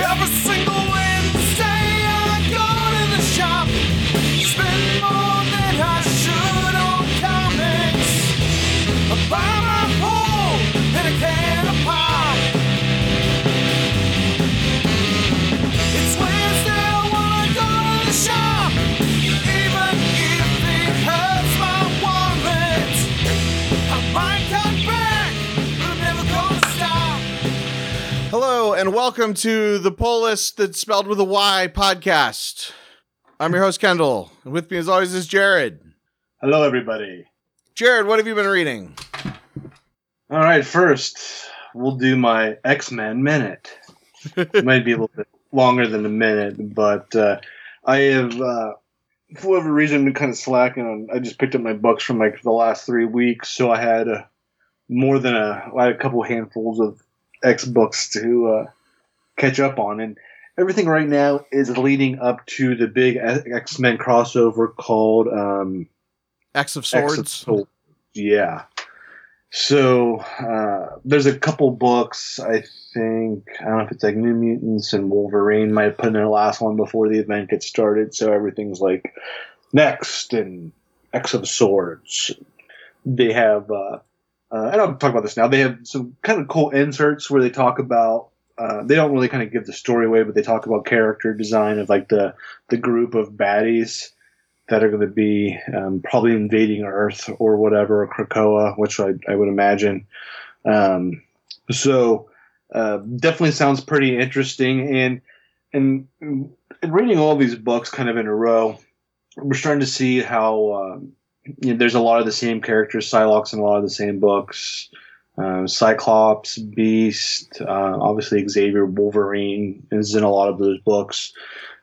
Every single and welcome to the Poll List that's spelled with a Y podcast. I'm your host, Kendall. And with me, as always, is Jared. Hello, everybody. Jared, what have you been reading? All right, first, we'll do my X Men minute. it might be a little bit longer than a minute, but uh, I have, uh, for whatever reason, been kind of slacking on. I just picked up my books from like the last three weeks, so I had uh, more than a, I had a couple handfuls of X books to uh, catch up on, and everything right now is leading up to the big X Men crossover called. Um, X of X of Swords. Swords. Yeah. So uh, there's a couple books. I think I don't know if it's like New Mutants and Wolverine might have put in their last one before the event gets started. So everything's like next and X of Swords. They have. Uh, uh, and I'll talk about this now. They have some kind of cool inserts where they talk about. Uh, they don't really kind of give the story away, but they talk about character design of like the the group of baddies that are going to be um, probably invading Earth or whatever, or Krakoa, which I, I would imagine. Um, so uh, definitely sounds pretty interesting. And and and reading all these books kind of in a row, we're starting to see how um, you know, there's a lot of the same characters, Psylocke in a lot of the same books. Um, Cyclops, Beast, uh, obviously Xavier, Wolverine is in a lot of those books.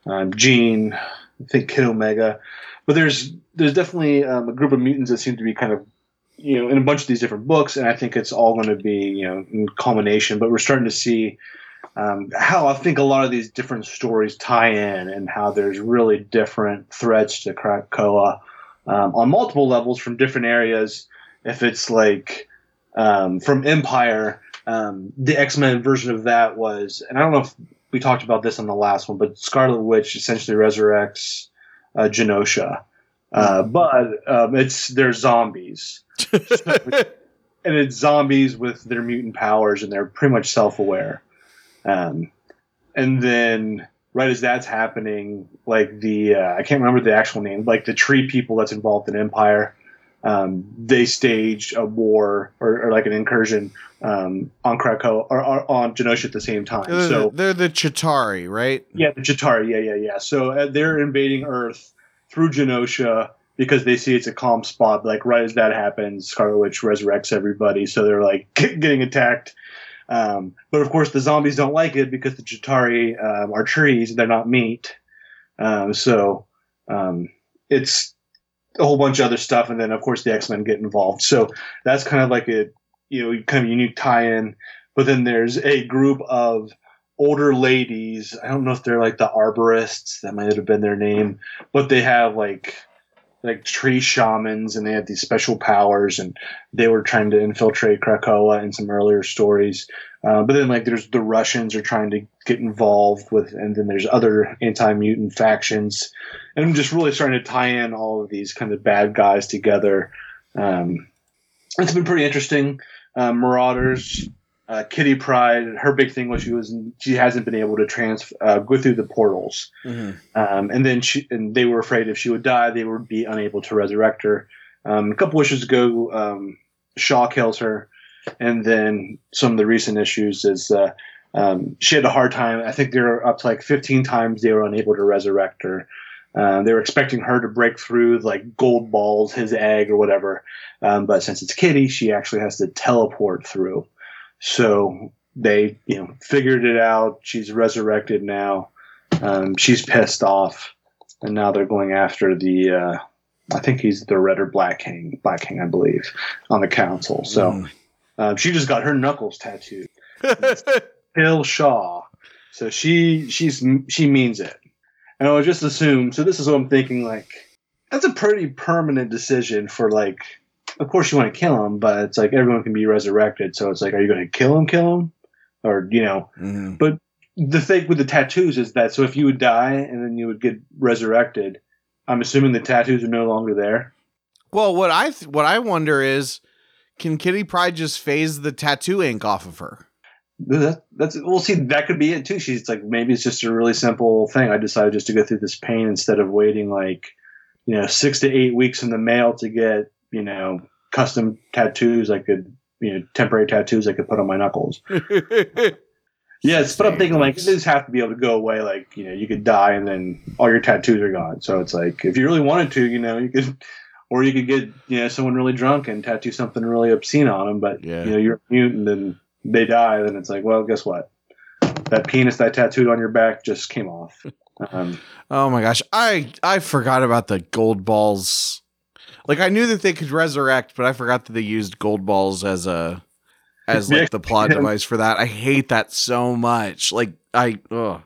Um, Jean, I think Kid Omega but there's there's definitely um, a group of mutants that seem to be kind of you know in a bunch of these different books, and I think it's all going to be you know in culmination. But we're starting to see um, how I think a lot of these different stories tie in, and how there's really different threats to Krakoa um, on multiple levels from different areas. If it's like um, from Empire, um, the X Men version of that was, and I don't know if we talked about this on the last one, but Scarlet Witch essentially resurrects uh, Genosha, uh, but um, it's they're zombies, and it's zombies with their mutant powers, and they're pretty much self-aware. Um, and then right as that's happening, like the uh, I can't remember the actual name, like the tree people that's involved in Empire, um, they stage a war or, or like an incursion um, on Krakoa or, or on Genosha at the same time. They're, so the, they're the Chitari, right? yeah, the Chitari. Yeah, yeah, yeah. So uh, they're invading Earth through Genosha because they see it's a calm spot. Like right as that happens, Scarlet Witch resurrects everybody. So they're like getting attacked. Um, but of course, the zombies don't like it because the Chitari um, are trees; they're not meat. Um, so um, it's a whole bunch of other stuff, and then of course the X Men get involved. So that's kind of like a you know kind of unique tie-in. But then there's a group of older ladies. I don't know if they're like the arborists. That might have been their name, but they have like like tree shamans, and they have these special powers. And they were trying to infiltrate Krakoa in some earlier stories. Uh, but then like there's the Russians are trying to get involved with, and then there's other anti-mutant factions, and I'm just really starting to tie in all of these kind of bad guys together. Um, it's been pretty interesting. Uh, Marauders uh, Kitty Pryde, her big thing was she was she hasn't been able to trans uh, go through the portals, Mhm. um, and then she and they were afraid if she would die, they would be unable to resurrect her. Um, a couple issues ago, um, Shaw kills her, and then some of the recent issues is uh, um, she had a hard time. I think they were up to like 15 times they were unable to resurrect her. Uh, they were expecting her to break through like Goldballs, his egg or whatever, um, but since it's Kitty, she actually has to teleport through. So they, you know, figured it out. She's resurrected now. Um, she's pissed off, and now they're going after the. Uh, I think he's the Red or Black King, Black King, I believe, on the council. So Mm. um, she just got her knuckles tattooed. Bill Shaw. So she she's she means it. And I would just assume. So this is what I'm thinking. Like that's a pretty permanent decision for like. Of course you want to kill him, but it's like everyone can be resurrected. So it's like, are you going to kill him? Kill him, or you know? Mhm. But the thing with the tattoos is that so if you would die and then you would get resurrected, I'm assuming the tattoos are no longer there. Well, what I th- what I wonder is, can Kitty Pryde just phase the tattoo ink off of her? That, that's we'll see. That could be it too. She's like, maybe it's just a really simple thing. I decided just to go through this pain instead of waiting like, you know, six to eight weeks in the mail to get you know custom tattoos I could you know temporary tattoos I could put on my knuckles. Yes, but I'm thinking like Thanks. this have to be able to go away. Like you know, you could die and then all your tattoos are gone. So it's like if you really wanted to, you know, you could, or you could get you know someone really drunk and tattoo something really obscene on them. But Yeah. you know, you're a mutant and they die. Then it's like, well, guess what? That penis that tattooed on your back just came off. Um, Oh my gosh, I I forgot about the Goldballs. Like I knew that they could resurrect, but I forgot that they used Goldballs as a as like the plot device for that. I hate that so much. Like I ugh.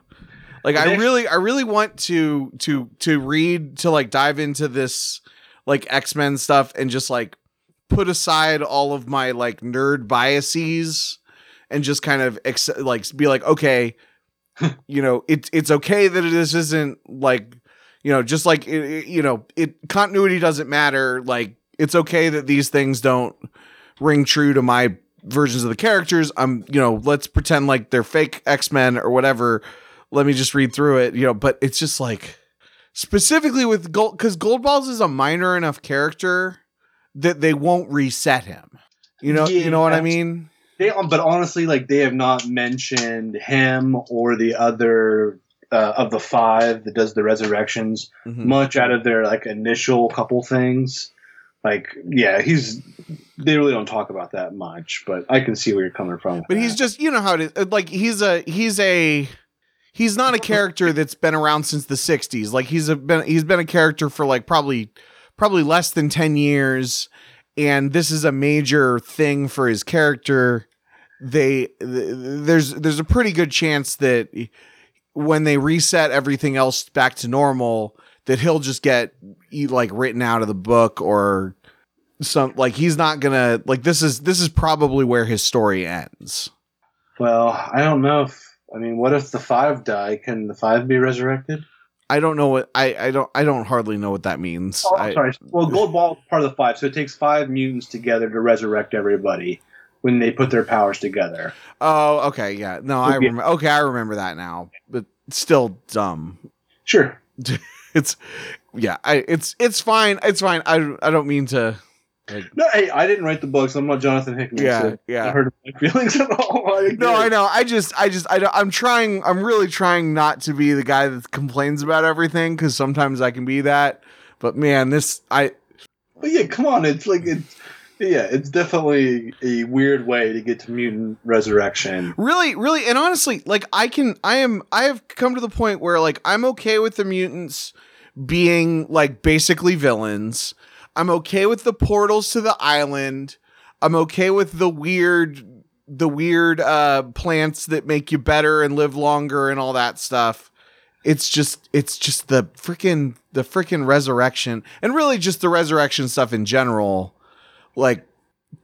Like I really I really want to to to read to like dive into this like X-Men stuff and just like put aside all of my like nerd biases and just kind of ex- like be like okay you know it's it's okay that this isn't like you know just like it, it- you know it continuity doesn't matter. Like it's okay that these things don't ring true to my versions of the characters. I'm you know let's pretend like they're fake x-men or whatever. Let me just read through it you know but it's just like specifically with gold because Goldballs is a minor enough character that they won't reset him. You know you know what i mean? They, but honestly, like they have not mentioned him or the other uh, of the five that does the resurrections. Mhm. much out of their like initial couple things. Like, yeah, he's they really don't talk about that much, but I can see where you're coming from. But he's that. just you know how it is. Like he's a he's a he's not a character that's been around since the 60s. Like he's a been he's been a character for like probably probably less than 10 years and this is a major thing for his character. They th- there's there's a pretty good chance that when they reset everything else back to normal that he'll just get like written out of the book or some like he's not gonna like this is this is probably where his story ends well, I don't know if I mean, what if the five die? Can the five be resurrected? i don't know what i i don't i don't hardly know what that means Oh, I'm I- sorry. Well, Gold Ball is part of the five, so it takes five mutants together to resurrect everybody when they put their powers together. oh okay yeah no i remember okay i remember that now but still dumb Sure. it's yeah i it's it's fine it's fine i i don't mean to No, hey, I didn't write the books. I'm not Jonathan Hickman. Yeah, so yeah. I hurt my feelings at all. I no i know i just i just I, don't- i'm trying i'm really trying not to be the guy that complains about everything because sometimes i can be that but man this i But yeah, come on. It's like it's yeah, it's definitely a weird way to get to mutant resurrection. really really and honestly like i can i am i have come to the point where like i'm okay with the mutants being like basically villains. I'm okay with the portals to the island. I'm okay with the weird the weird uh plants that make you better and live longer and all that stuff. It's just it's just the freaking the freaking resurrection and really just the resurrection stuff in general like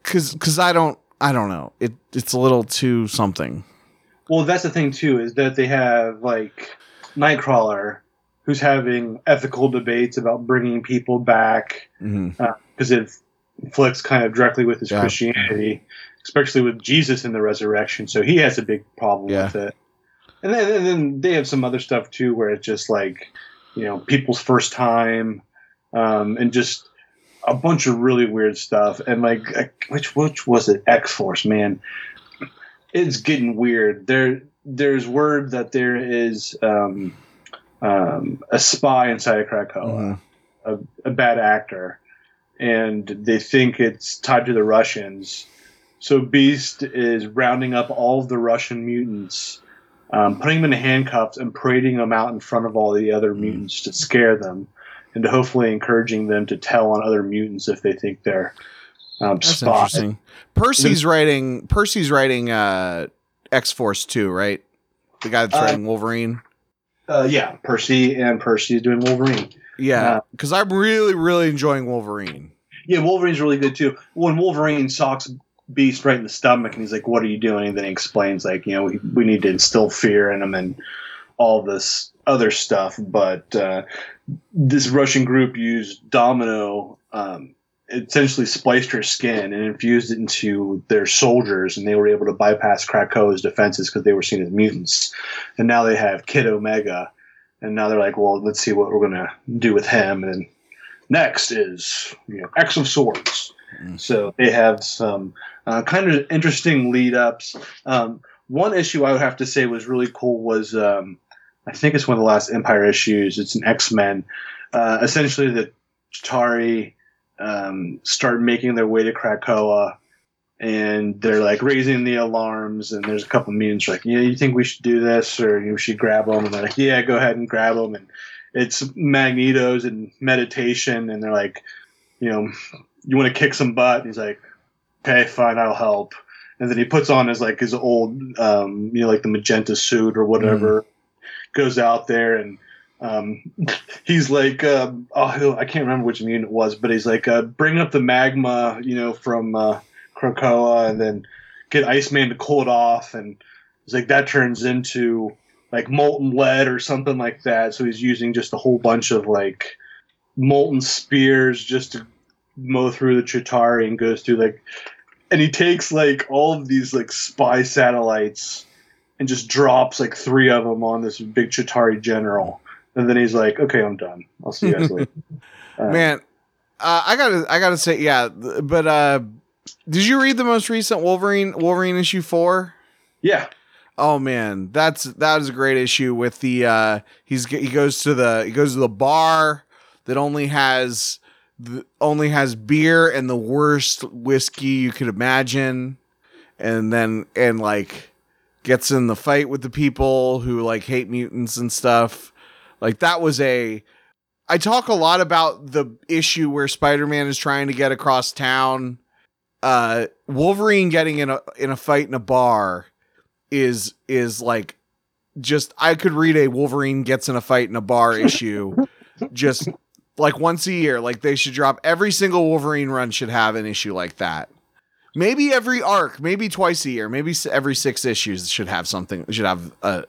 cuz cuz i don't i don't know it it's a little too something Well, that's the thing too is that they have like Nightcrawler, who's having ethical debates about bringing people back because it conflicts kind of directly with his Yeah. Christianity, especially with Jesus in the resurrection. So he has a big problem Yeah. with it. And then, and then they have some other stuff too, where it's just like, you know, people's first time, um, and just a bunch of really weird stuff. And like, which which was it? X Force, man, it's getting weird. There, there's word that there is um, um, a spy inside of Krakoa Mhm. a, a bad actor, and they think it's tied to the Russians. So Beast is rounding up all of the Russian mutants, um, putting them in handcuffs, and parading them out in front of all the other Mm. mutants to scare them, and to hopefully encouraging them to tell on other mutants if they think they're um, That's spies. interesting. Percy's writing. Percy's writing uh, X Force two, right? The guy that's Uh, writing Wolverine. Uh, yeah, Percy and Percy is doing Wolverine. Yeah, uh, because I'm really, really enjoying Wolverine. Yeah, Wolverine's really good too. When Wolverine socks Beast right in the stomach, and he's like, "What are you doing?" And then he explains like, you know, we, we need to instill fear in him and all this other stuff. But uh, this Russian group used Domino. Um, essentially spliced her skin and infused it into their soldiers, and they were able to bypass Krakoa's defenses because they were seen as mutants. And now they have Kid Omega, and now they're like, well, let's see what we're gonna do with him. And next is you know X of Swords. Mm. So they have some uh, kind of interesting lead ups. Um, one issue I would have to say was really cool was um, I think it's one of the last Empire issues. It's an X Men. Uh, essentially, the Chitari um, start making their way to Krakoa, and they're like raising the alarms. And there's a couple mutants like, "Yeah, you think we should do this, or you should grab them?" And they're like, "Yeah, go ahead and grab them." And it's Magneto's and meditation, and they're like, "You know, you want to kick some butt?" And he's like, "Okay, fine, I'll help." And then he puts on his like his old, um, you know, like the magenta suit or whatever. Goes out there and um, he's like, um, oh, I can't remember which mutant it was, but he's like, uh, bring up the magma, you know, from uh, Krakoa, and then get Iceman to cool it off, and he's like, that turns into like molten lead or something like that. So he's using just a whole bunch of like molten spears just to mow through the Chitari and goes through like, and he takes like all of these like spy satellites and just drops like three of them on this big Chitari general. And then he's like, "Okay, I'm done. I'll see you guys later." Uh, Man, uh, I gotta, I gotta say, yeah. But uh, did you read the most recent Wolverine, Wolverine issue four? yeah, Oh man, that's that is a great issue with the uh he's he goes to the he goes to the bar that only has the, only has beer and the worst whiskey you could imagine and then and like gets in the fight with the people who like hate mutants and stuff. Like that was a I talk a lot about the issue where Spider-Man is trying to get across town. Uh Wolverine getting in a in a fight in a bar is is like just I could read a Wolverine gets in a fight in a bar issue just like once a year. Like they should drop every single Wolverine run should have an issue like that. Maybe every arc, maybe twice a year, maybe every six issues should have something. Should have a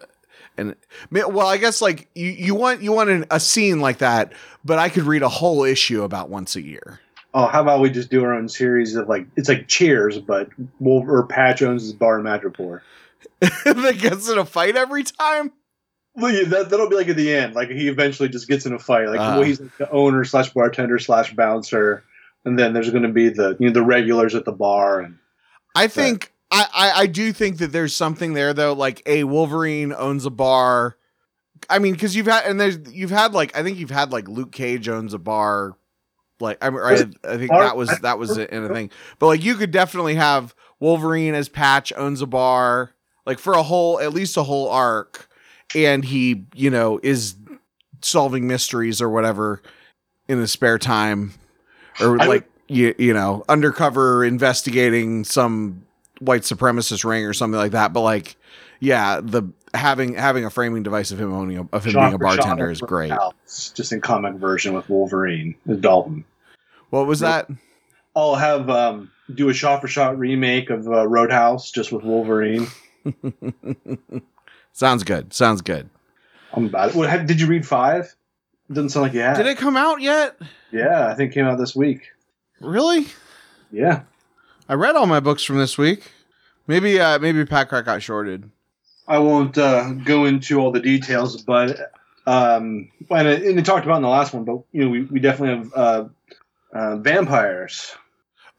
and well, I guess like you you want you want an, a scene like that, but I could read a whole issue about once a year. Oh, how about we just do our own series of like it's like Cheers, but Wolver or Pat owns his bar in Madripoor. that gets in a fight every time. Well, yeah, that that'll be like at the end. Like he eventually just gets in a fight. Like Ah. well, he's like the owner slash bartender slash bouncer, and then there's going to be the you know the regulars at the bar. And I think I, I I do think that there's something there though. Like a Wolverine owns a bar. I mean, because you've had and there's you've had like I think you've had like Luke Cage owns a bar. Like I, I, I think that was that was in a thing. But like you could definitely have Wolverine as Patch owns a bar, like for a whole at least a whole arc, and he you know is solving mysteries or whatever in his spare time, or I would- like you you know undercover investigating some white supremacist ring or something like that. But like, yeah, the having having a framing device of him owning a, of him being a shot for bartender is great. Alex, just in comic version with Wolverine with Dalton. What was that? I'll have um, do a shot for shot remake of uh, Roadhouse just with Wolverine. Sounds good. Sounds good. I'm about it. What, had- did you read five? Doesn't sound like you had. Did it come out yet? Yeah, I think it came out this week. Really? Yeah. I read all my books from this week. Maybe uh maybe Pat Crack got shorted. I won't uh, go into all the details, but um, and, it, and it talked about in the last one, but you know, we, we definitely have uh, uh, vampires.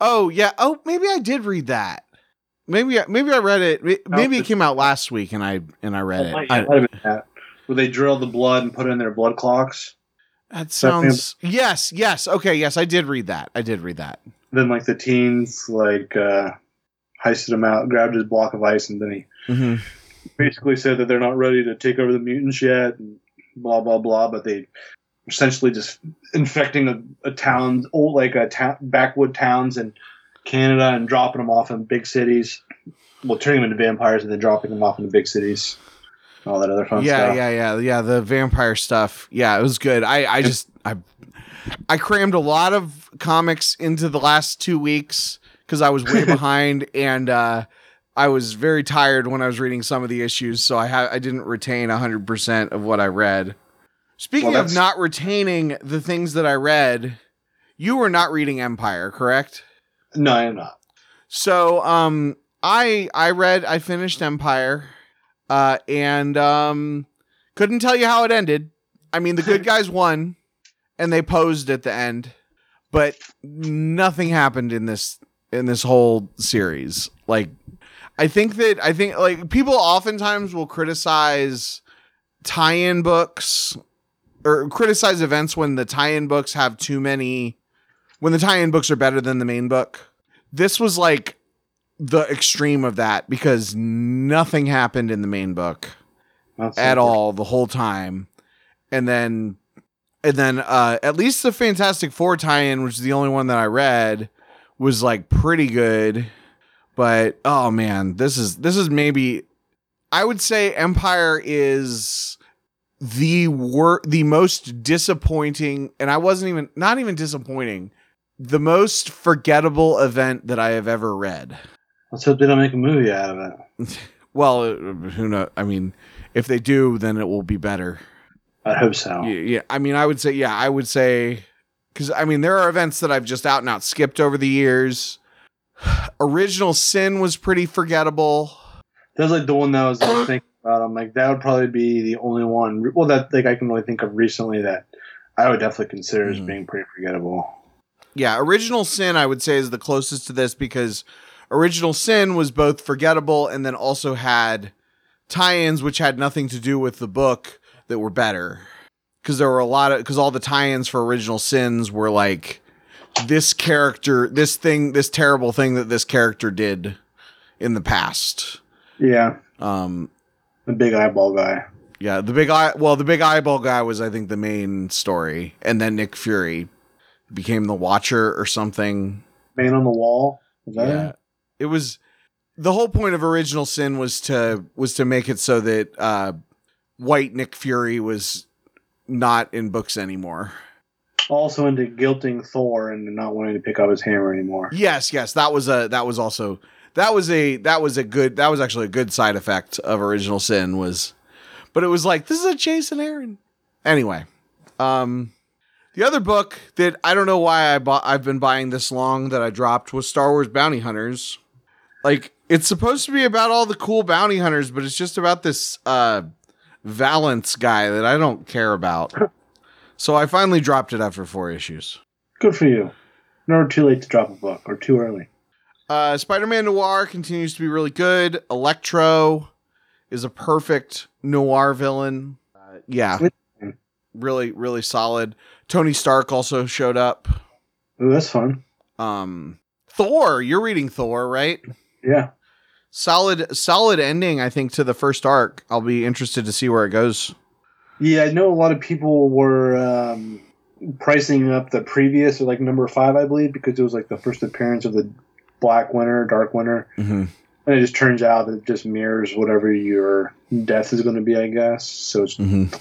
Oh yeah. Oh maybe I did read that. Maybe I- maybe I read it. May- Maybe it came out last week and I and I read it. Might- I- might have been that. Where they drill the blood and put it in their blood clocks. That sounds. Yes. Yes. Okay. Yes, I did read that. I did read that. Then like the teens like uh, heisted him out, grabbed his block of ice, and then he hmm basically said that they're not ready to take over the mutants yet, and blah blah blah. But they essentially just infecting a, a town, old like a ta- backwood towns in Canada, and dropping them off in big cities. Well, turning them into vampires and then dropping them off into big cities. All that other fun yeah, stuff. yeah, yeah, yeah. The vampire stuff. Yeah, it was good. I, I just, I, I crammed a lot of comics into the last two weeks because I was way behind and uh, I was very tired when I was reading some of the issues, so I ha- I didn't retain hundred percent of what I read. Speaking Well, of not retaining the things that I read, you were not reading Empire, correct? No, I am not. So um I I read I finished Empire uh and um couldn't tell you how it ended. I mean the good guys won and they posed at the end, but nothing happened in this in this whole series. Like I think that I think like people oftentimes will criticize tie-in books or criticize events when the tie-in books have too many when the tie-in books are better than the main book this was like the extreme of that because nothing happened in the main book That's at okay. all the whole time. And then and then uh at least the fantastic four tie-in which is the only one that i read was like pretty good. But oh man this is this is maybe i would say empire is the wor- the most disappointing and i wasn't even not even disappointing the most forgettable event that i have ever read Let's hope they don't make a movie out of it. well uh, who knows i mean if they do then it will be better I hope so. Yeah, yeah. I mean, I would say, yeah, I would say, because I mean, there are events that I've just out and out skipped over the years. Original Sin was pretty forgettable. That's like the one that I was like, thinking about. I'm like, that would probably be the only one. Well, that like I can really think of recently that I would definitely consider as Mhm. being pretty forgettable. Yeah, Original Sin, I would say, is the closest to this because Original Sin was both forgettable and then also had tie ins which had nothing to do with the book that were better. Because there were a lot of, because all the tie ins for Original Sins were like, this character, this thing, this terrible thing that this character did in the past. Yeah, Um, the big eyeball guy. yeah, the big eye. Well, the big eyeball guy was, I think, the main story, and then Nick Fury became the Watcher or something. Man on the wall. Is that Yeah, it? It was the whole point of Original Sin was to was to make it so that uh, White Nick Fury was not in books anymore. Also into guilting Thor and not wanting to pick up his hammer anymore. Yes, yes, that was a that was also that was a that was a good that was actually a good side effect of Original Sin was, but it was like this is a Jason Aaron. Anyway, um, the other book that I don't know why I bought I've been buying this long that I dropped was Star Wars Bounty Hunters. Like it's supposed to be about all the cool bounty hunters, but it's just about this uh Valance guy that I don't care about. So I finally dropped it after four issues. Good for you. Never too late to drop a book or too early. Uh, Spider-Man Noir continues to be really good. Electro is a perfect noir villain. Uh, yeah, really, really solid. Tony Stark also showed up. Ooh, that's fun. Um, Thor, you're reading Thor, right? Yeah. Solid, solid ending. I think to the first arc. I'll be interested to see where it goes. Yeah, I know a lot of people were um, pricing up the previous, or like number five, I believe, because it was like the first appearance of the Black Winter, Dark Winter. Mm-hmm. And it just turns out that it just mirrors whatever your death is going to be, I guess. So it's, Mm-hmm.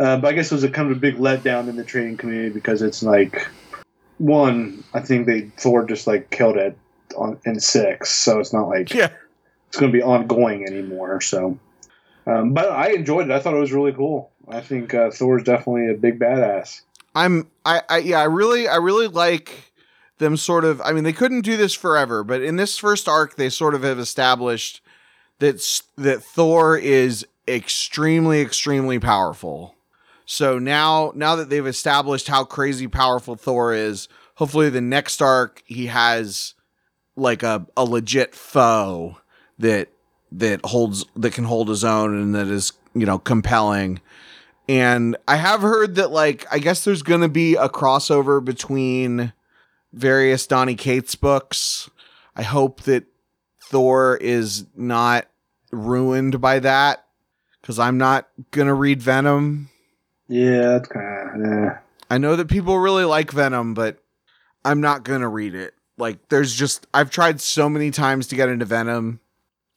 uh, but I guess it was a kind of a big letdown in the trading community because it's like, one, I think they Thor just like killed it on in six, so it's not like Yeah. it's going to be ongoing anymore. So, um, but I enjoyed it. I thought it was really cool. I think uh, Thor's definitely a big badass. I'm I, I yeah, I really I really like them sort of I mean they couldn't do this forever, but in this first arc they sort of have established that that Thor is extremely extremely powerful. So now now that they've established how crazy powerful Thor is, hopefully the next arc he has like a a legit foe that that holds that can hold his own and that is, you know, compelling. And I have heard that like I guess there's going to be a crossover between various Donny Cates books. I hope that Thor is not ruined by that cuz I'm not going to read Venom. Yeah, that's kind of yeah. I know that people really like Venom, but I'm not going to read it. Like there's just I've tried so many times to get into Venom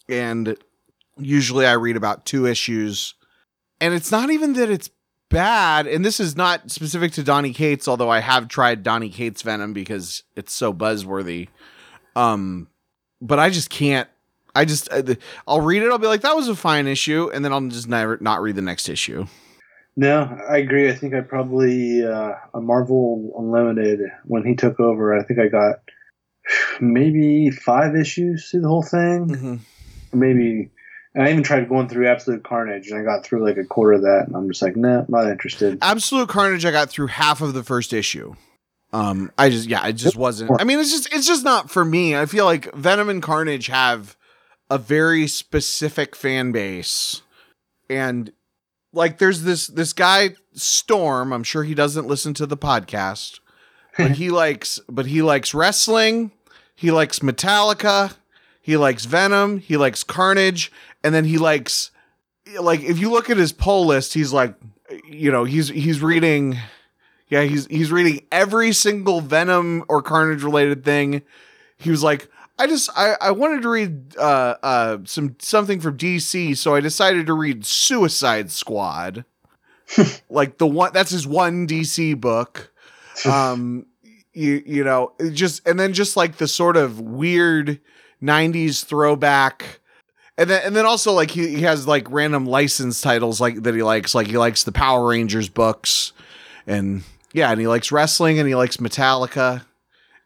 and usually I read about 2 issues and it's not even that it's bad and this is not specific to Donny Cates although I have tried Donny Cates Venom because it's so buzzworthy. Um, but I just can't. I just uh, I'll read it. I'll be like, that was a fine issue, and then I'll just never not read the next issue. No, I agree. I think I probably uh, a Marvel Unlimited when he took over. I think I got maybe five issues through the whole thing. Mm-hmm. Maybe, I even tried going through Absolute Carnage, and I got through like a quarter of that, and I'm just like, nah, not interested. Absolute Carnage. I got through half of the first issue. Um, I just yeah, it just wasn't. I mean, it's just it's just not for me. I feel like Venom and Carnage have a very specific fan base, and like there's this this guy Storm. I'm sure he doesn't listen to the podcast, but he likes but he likes wrestling. He likes Metallica. He likes Venom. He likes Carnage, and then he likes like if you look at his poll list, he's like, you know, he's he's reading. Yeah, he's he's reading every single Venom or Carnage related thing. He was like, I just I, I wanted to read uh uh some something from DC, so I decided to read Suicide Squad. like the one that's his one DC book. Um you you know, it just and then just like the sort of weird 90s throwback. And then and then also like he, he has like random license titles like that he likes. Like he likes the Power Rangers books. And yeah, and he likes wrestling and he likes Metallica.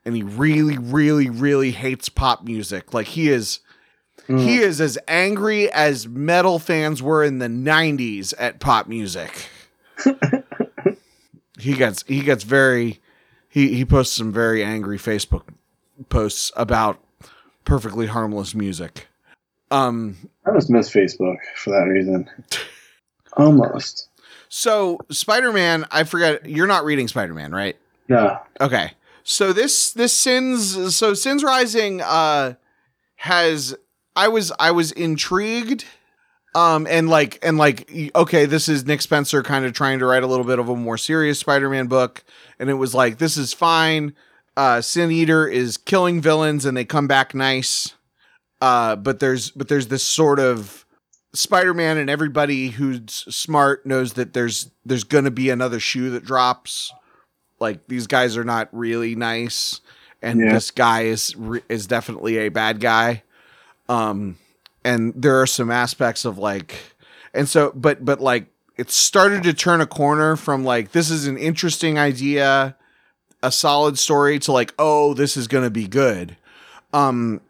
And he really really really hates pop music. Like he is he mm. is as angry as metal fans were in the 90s at pop music. he gets he gets very he he posts some very angry Facebook posts about perfectly harmless music. Um I just miss Facebook for that reason. Almost. so Spider-Man, I forget you're not reading Spider-Man, right? No. Okay. So this this sins so sins rising uh has I was I was intrigued um and like and like okay this is Nick Spencer kind of trying to write a little bit of a more serious Spider-Man book. And it was like this is fine. Uh Sin Eater is killing villains and they come back nice. Uh but there's but there's this sort of Spider-Man and everybody who's smart knows that there's there's going to be another shoe that drops. Like these guys are not really nice. And Yeah. this guy is is definitely a bad guy. Um and there are some aspects of like and so but but like it started to turn a corner from like this is an interesting idea a solid story to like oh this is going to be good. Um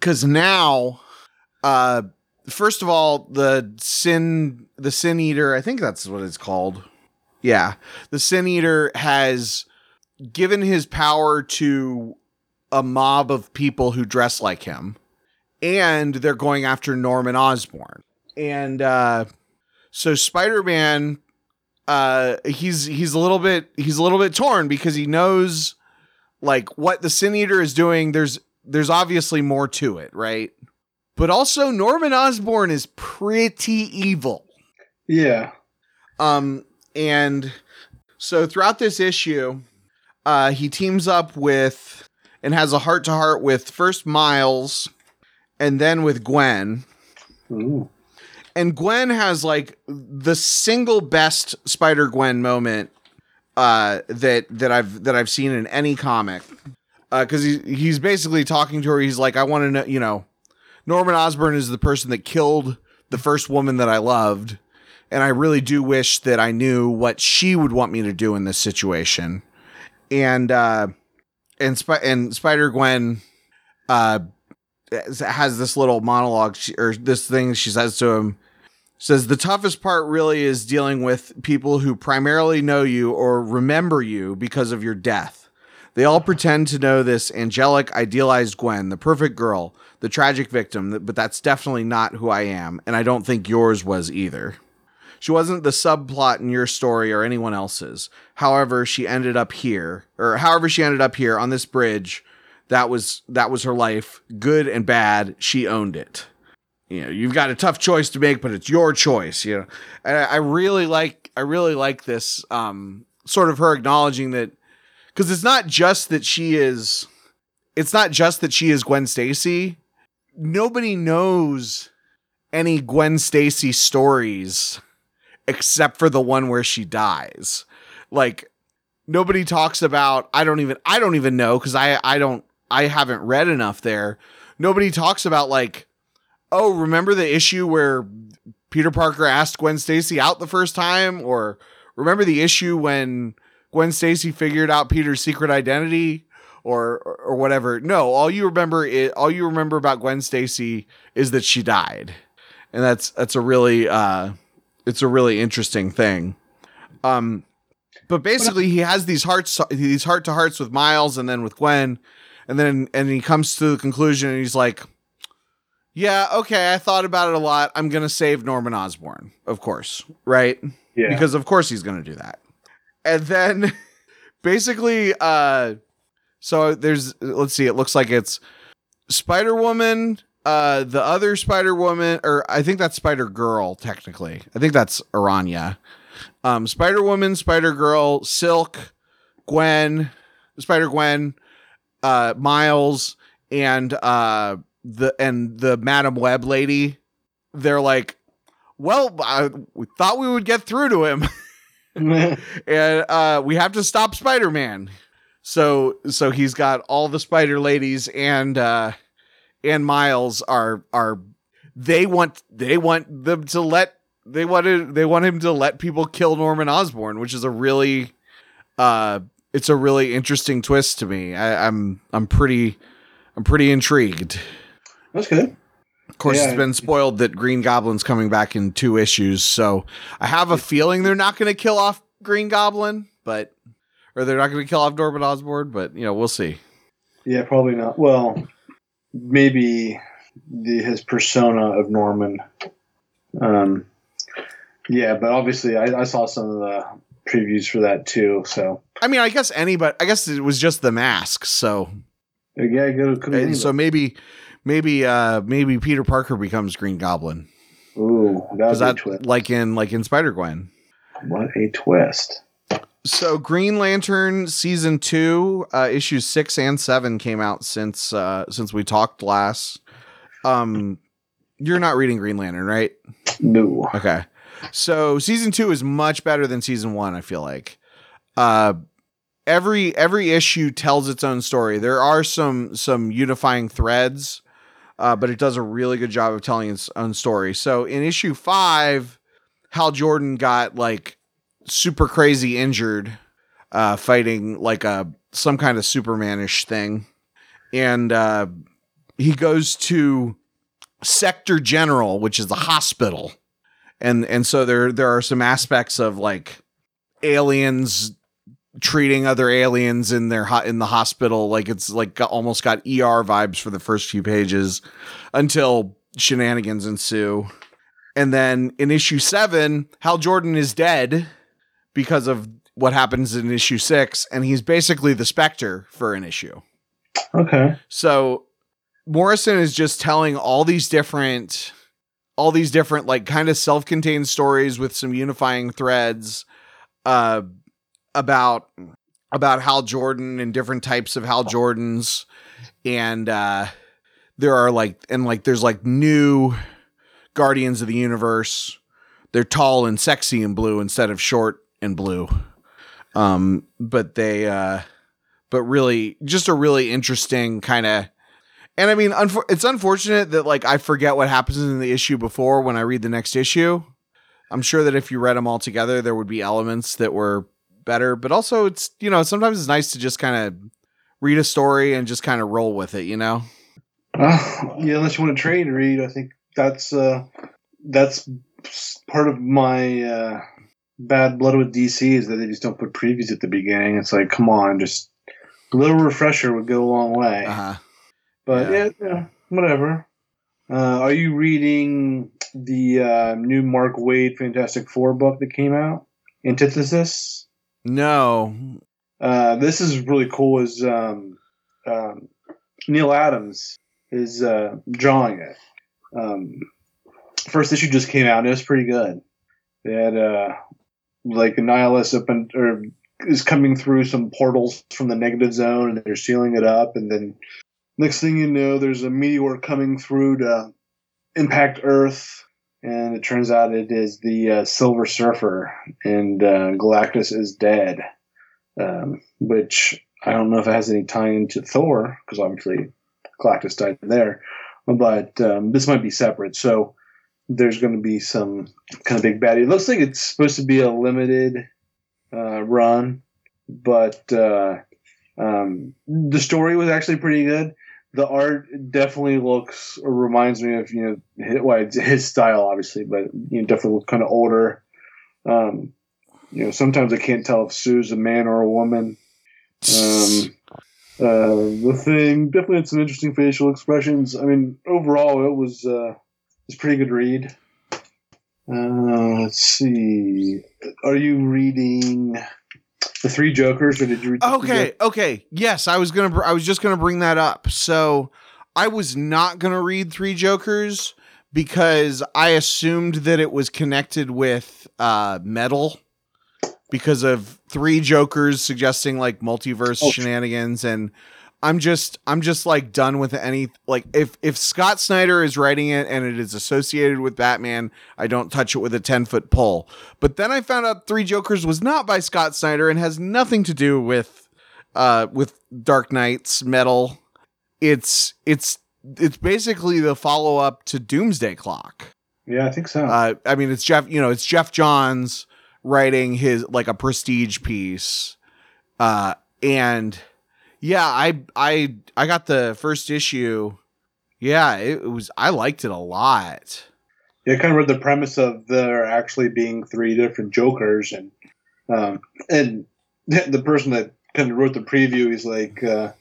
cuz now uh first of all the sin the sin eater i think that's what it's called. Yeah. The sin eater has given his power to a mob of people who dress like him and they're going after norman osborn. And uh so spider-man uh he's he's a little bit he's a little bit torn because he knows like what the sin eater is doing. There's there's obviously more to it right? But also norman osborn is pretty evil. Yeah. um, and so throughout this issue, uh, he teams up with and has a heart to heart with first Miles and then with Gwen. Ooh. And Gwen has like the single best Spider Gwen moment uh, that that I've that I've seen in any comic. Because he, he's basically talking to her. He's like, I want to know, you know, Norman Osborn is the person that killed the first woman that I loved. And I really do wish that I knew what she would want me to do in this situation. And uh and Sp- and Spider Gwen uh has this little monologue she, or this thing she says to him says the toughest part really is dealing with people who primarily know you or remember you because of your death. They all pretend to know this angelic, idealized Gwen, the perfect girl, the tragic victim, but that's definitely not who I am, and I don't think yours was either. She wasn't the subplot in your story or anyone else's. However, she ended up here, or however she ended up here on this bridge. That was that was her life, good and bad. She owned it. You know, you've got a tough choice to make, but it's your choice. You know, and I, I really like I really like this um, sort of her acknowledging that because it's not just that she is, it's not just that she is Gwen Stacy. Nobody knows any Gwen Stacy stories except for the one where she dies. Like nobody talks about I don't even I don't even know cuz I I don't I haven't read enough there. Nobody talks about like, oh, remember the issue where Peter Parker asked Gwen Stacy out the first time, or remember the issue when Gwen Stacy figured out Peter's secret identity, or or, whatever. No, all you remember is all you remember about Gwen Stacy is that she died, and that's that's a really uh, it's a really interesting thing. Um, but basically, he has these hearts, these heart to hearts with Miles, and then with Gwen, and then and he comes to the conclusion, and he's like, "Yeah, okay, I thought about it a lot. I'm gonna save Norman Osborn, of course, right? Yeah. Because of course he's gonna do that." And then, basically, uh, so there's let's see, it looks like it's Spider Woman, uh, the other Spider Woman, or I think that's Spider Girl, technically. I think that's Araña. Um, Spider Woman, Spider Girl, Silk, Gwen, Spider Gwen, uh, Miles, and uh, the and the Madame Web lady. They're like, well, I, we thought we would get through to him, and uh, we have to stop Spider Man. So so he's got all the Spider ladies and uh, and Miles are are they want they want them to let they wanted they want him to let people kill Norman Osborn, which is a really uh it's a really interesting twist to me. I, I'm I'm pretty I'm pretty intrigued. That's good. Of course, Yeah. it's been spoiled that Green Goblin's coming back in two issues, so I have a feeling they're not going to kill off Green Goblin, but or they're not going to kill off Norman Osborn, but you know we'll see. Yeah, probably not. Well, maybe the his persona of Norman. Um, yeah, but obviously, I, I saw some of the previews for that too. So I mean, I guess anybody. I guess it was just the mask, so yeah, be and so maybe maybe uh maybe Peter Parker becomes Green Goblin Ooh, that a that twist. like in like in Spider Gwen. What a twist! So Green Lantern season two, uh, issues six and seven came out since uh, since we talked last. Um, you're not reading Green Lantern, right? No. Okay. So season two is much better than season one. I feel like. Uh, every every issue tells its own story. There are some some unifying threads, uh, but it does a really good job of telling its own story. So in issue five, Hal Jordan got like super crazy injured, uh, fighting like a some kind of Supermanish thing, and uh, he goes to Sector General, which is the hospital, and and so there there are some aspects of like aliens treating other aliens in their ho- in the hospital like it's like got, almost got ER vibes for the first few pages until shenanigans ensue. And then in issue 7, Hal Jordan is dead because of what happens in issue 6 and he's basically the specter for an issue. Okay. So Morrison is just telling all these different all these different like kind of self-contained stories with some unifying threads uh about about Hal Jordan and different types of Hal Jordans and uh there are like and like there's like new guardians of the universe. They're tall and sexy and blue instead of short and blue. Um but they uh but really just a really interesting kind of and I mean unfor- it's unfortunate that like I forget what happens in the issue before when I read the next issue. I'm sure that if you read them all together there would be elements that were better, but also it's you know sometimes it's nice to just kind of read a story and just kind of roll with it, you know. Uh, yeah, unless you want to trade read, I think that's uh, that's part of my uh, bad blood with DC is that they just don't put previews at the beginning. It's like, come on, just a little refresher would go a long way. Uh-huh. But Yeah. yeah, yeah whatever. Uh, are you reading the uh, new Mark Waid Fantastic Four book that came out, Antithesis? No. Uh, this is really cool. Is um, um, Neal Adams is uh, drawing it. Um, first issue just came out and it was pretty good. They had uh, like Annihilus up and or is coming through some portals from the negative zone and they're sealing it up and then next thing you know there's a meteor coming through to impact Earth and it turns out it is the uh, Silver Surfer and uh, Galactus is dead um, which I don't know if it has any tie into Thor because obviously Galactus died there, but um, this might be separate. So there's going to be some kind of big baddie. It looks like it's supposed to be a limited uh, run, but uh, um, the story was actually pretty good. The art definitely looks or reminds me of you know his, well, it's his style obviously, but you know definitely looks kind of older. Um, you know, sometimes I can't tell if Sue's a man or a woman. Um, uh, the thing definitely had some interesting facial expressions. I mean, overall, it was uh, it was pretty good read. Uh, let's see. Are you reading the Three Jokers, or did you read? the Three Okay, okay. Yes, I was gonna. br- I was just gonna bring that up. So I was not gonna read Three Jokers because I assumed that it was connected with uh, metal because of Three Jokers suggesting like multiverse Oh. shenanigans, and I'm just, I'm just like done with any like if if Scott Snyder is writing it and it is associated with Batman, I don't touch it with a ten foot pole. But then I found out Three Jokers was not by Scott Snyder and has nothing to do with uh with Dark Knight's metal. It's it's it's basically the follow up to Doomsday Clock. Yeah, I think so. Uh I mean it's Geoff, you know, it's Geoff Johns writing his like a prestige piece. Uh and yeah, I I I got the first issue. Yeah, it, was I liked it a lot. yeah, kind of read the premise of there actually being three different Jokers, and um, and the person that kind of wrote the preview is like, uh,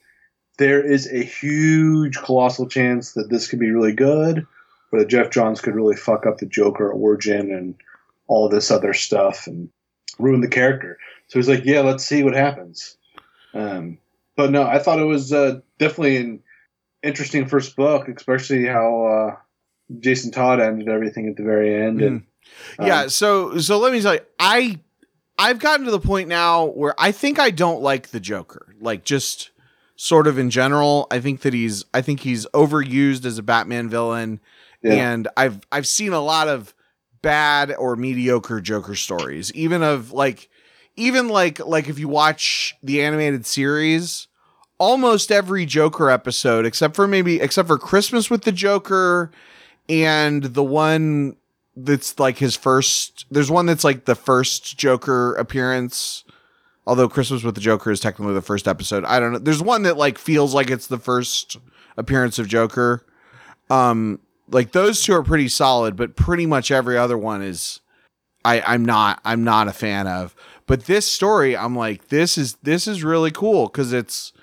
there is a huge, colossal chance that this could be really good, or that Geoff Johns could really fuck up the Joker origin and all this other stuff and ruin the character. So he's like, yeah, let's see what happens. Um, but no, I thought it was uh, definitely an interesting first book, especially how uh, Jason Todd ended everything at the very end. And um, yeah so so let me tell you i i've gotten to the point now where i think i don't like the joker like just sort of in general i think that he's i think he's overused as a batman villain Yeah. and i've i've seen a lot of bad or mediocre joker stories even of like even like like if you watch the animated series almost every joker episode except for maybe except for christmas with the joker and the one that's like his first there's one that's like the first joker appearance although christmas with the joker is technically the first episode. I don't know. There's one that like feels like it's the first appearance of joker. Um like those two are pretty solid but pretty much every other one is i i'm not i'm not a fan of but this story i'm like this is this is really cool because it's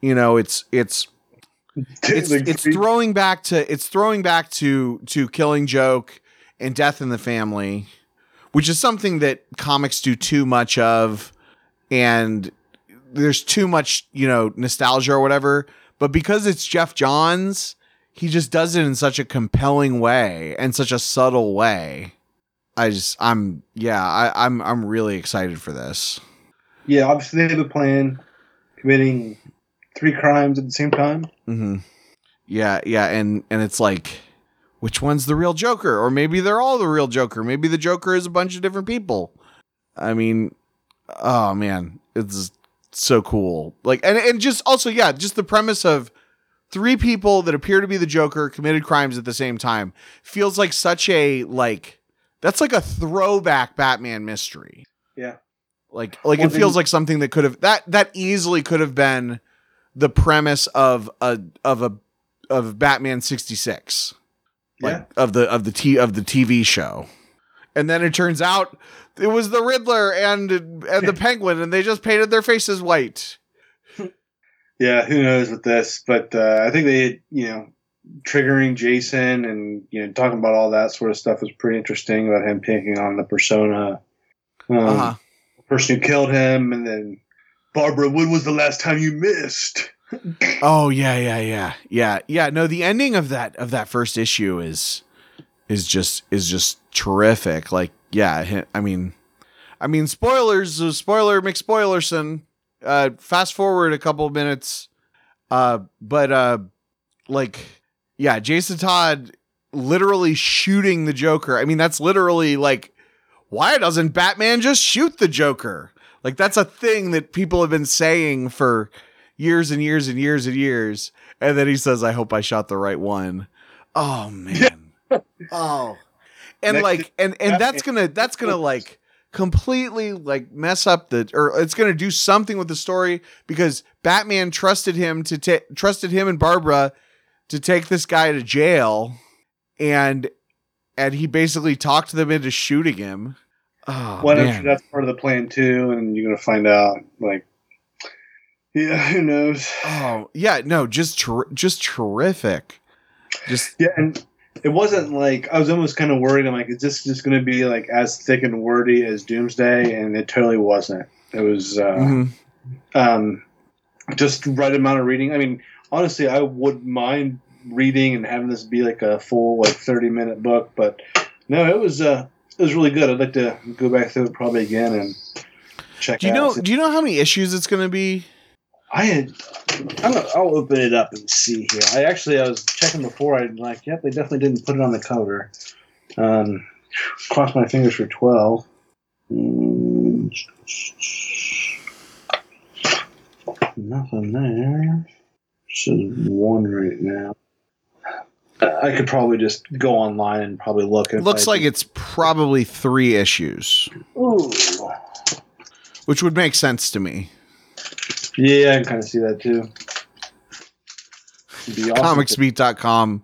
you know it's it's it's it's throwing back to it's throwing back to to Killing Joke and Death in the Family, which is something that comics do too much of, and there's too much you know nostalgia or whatever. But because it's Geoff Johns, he just does it in such a compelling way and such a subtle way. I just I'm yeah I, I'm I'm really excited for this. yeah, obviously they have a plan, committing three crimes at the same time. Mm-hmm. Yeah, yeah, and and it's like, which one's the real Joker? Or maybe they're all the real Joker. Maybe the Joker is a bunch of different people. I mean, oh man, it's so cool. Like, and and just also, yeah, just the premise of three people that appear to be the Joker committed crimes at the same time feels like such a like that's like a throwback Batman mystery. Yeah. Like like Well, it feels then- like something that could have that that easily could have been the premise of a of a of Batman 66. Like Yeah. of the of the t of the TV show. And then it turns out it was the Riddler and and the Penguin and they just painted their faces white. Yeah, who knows with this? But uh, I think they, you know, triggering Jason and you know talking about all that sort of stuff was pretty interesting about him picking on the persona, um, Uh-huh. the person who killed him, and then Barbara, when was the last time you missed? Oh yeah, yeah, yeah. Yeah. Yeah, no, the ending of that of that first issue is is just is just terrific. Like, yeah, I mean I mean spoilers, uh, spoiler McSpoilerson. Uh fast forward a couple of minutes. Uh but uh like yeah, Jason Todd literally shooting the Joker. I mean, that's literally like why doesn't Batman just shoot the Joker? Like that's a thing that people have been saying for years and years and years and years, and then he says, "I hope I shot the right one." Oh man. oh. And like and and that's gonna that's gonna like completely like mess up the or it's gonna do something with the story because Batman trusted him to take trusted him and Barbara to take this guy to jail and and he basically talked them into shooting him. Oh, Well, I'm man. sure that's part of the plan too, and you're gonna find out. Like, yeah, who knows? Oh yeah, no, just ter- just terrific. Just Yeah, and it wasn't like I was almost kind of worried. I'm like, is this just gonna be like as thick and wordy as Doomsday? And it totally wasn't. It was uh, mhm. um, just right amount of reading. I mean, honestly, I wouldn't mind reading and having this be like a full like 30 minute book, but no, it was uh, it was really good. I'd like to go back through it probably again and check. do you out. know do you know how many issues it's gonna be? I had. I'm gonna, I'll open it up and see here. I actually I was checking before. I'm like, yep, they definitely didn't put it on the cover. Um, cross my fingers for twelve. Mm, nothing there. One right now. I could probably just go online and probably look. It Looks I like could- it's probably three issues, Ooh. which would make sense to me. Yeah, I can kind of see that too. Awesome Comicsbeat.com.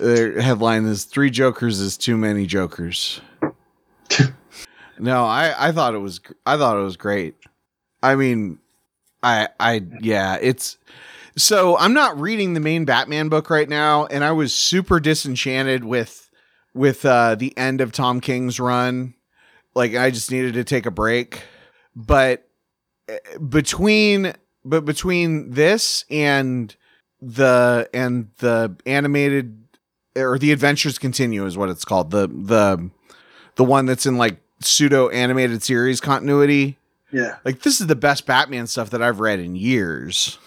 Their headline is Three Jokers is Too Many Jokers. no, I, I thought it was I thought it was great. I mean, I I yeah, it's so I'm not reading the main Batman book right now, and I was super disenchanted with with uh the end of Tom King's run. Like I just needed to take a break. But eh, between but between this and the and the animated or the adventures continue is what it's called the the the one that's in like pseudo animated series continuity Yeah. like this is the best batman stuff that i've read in years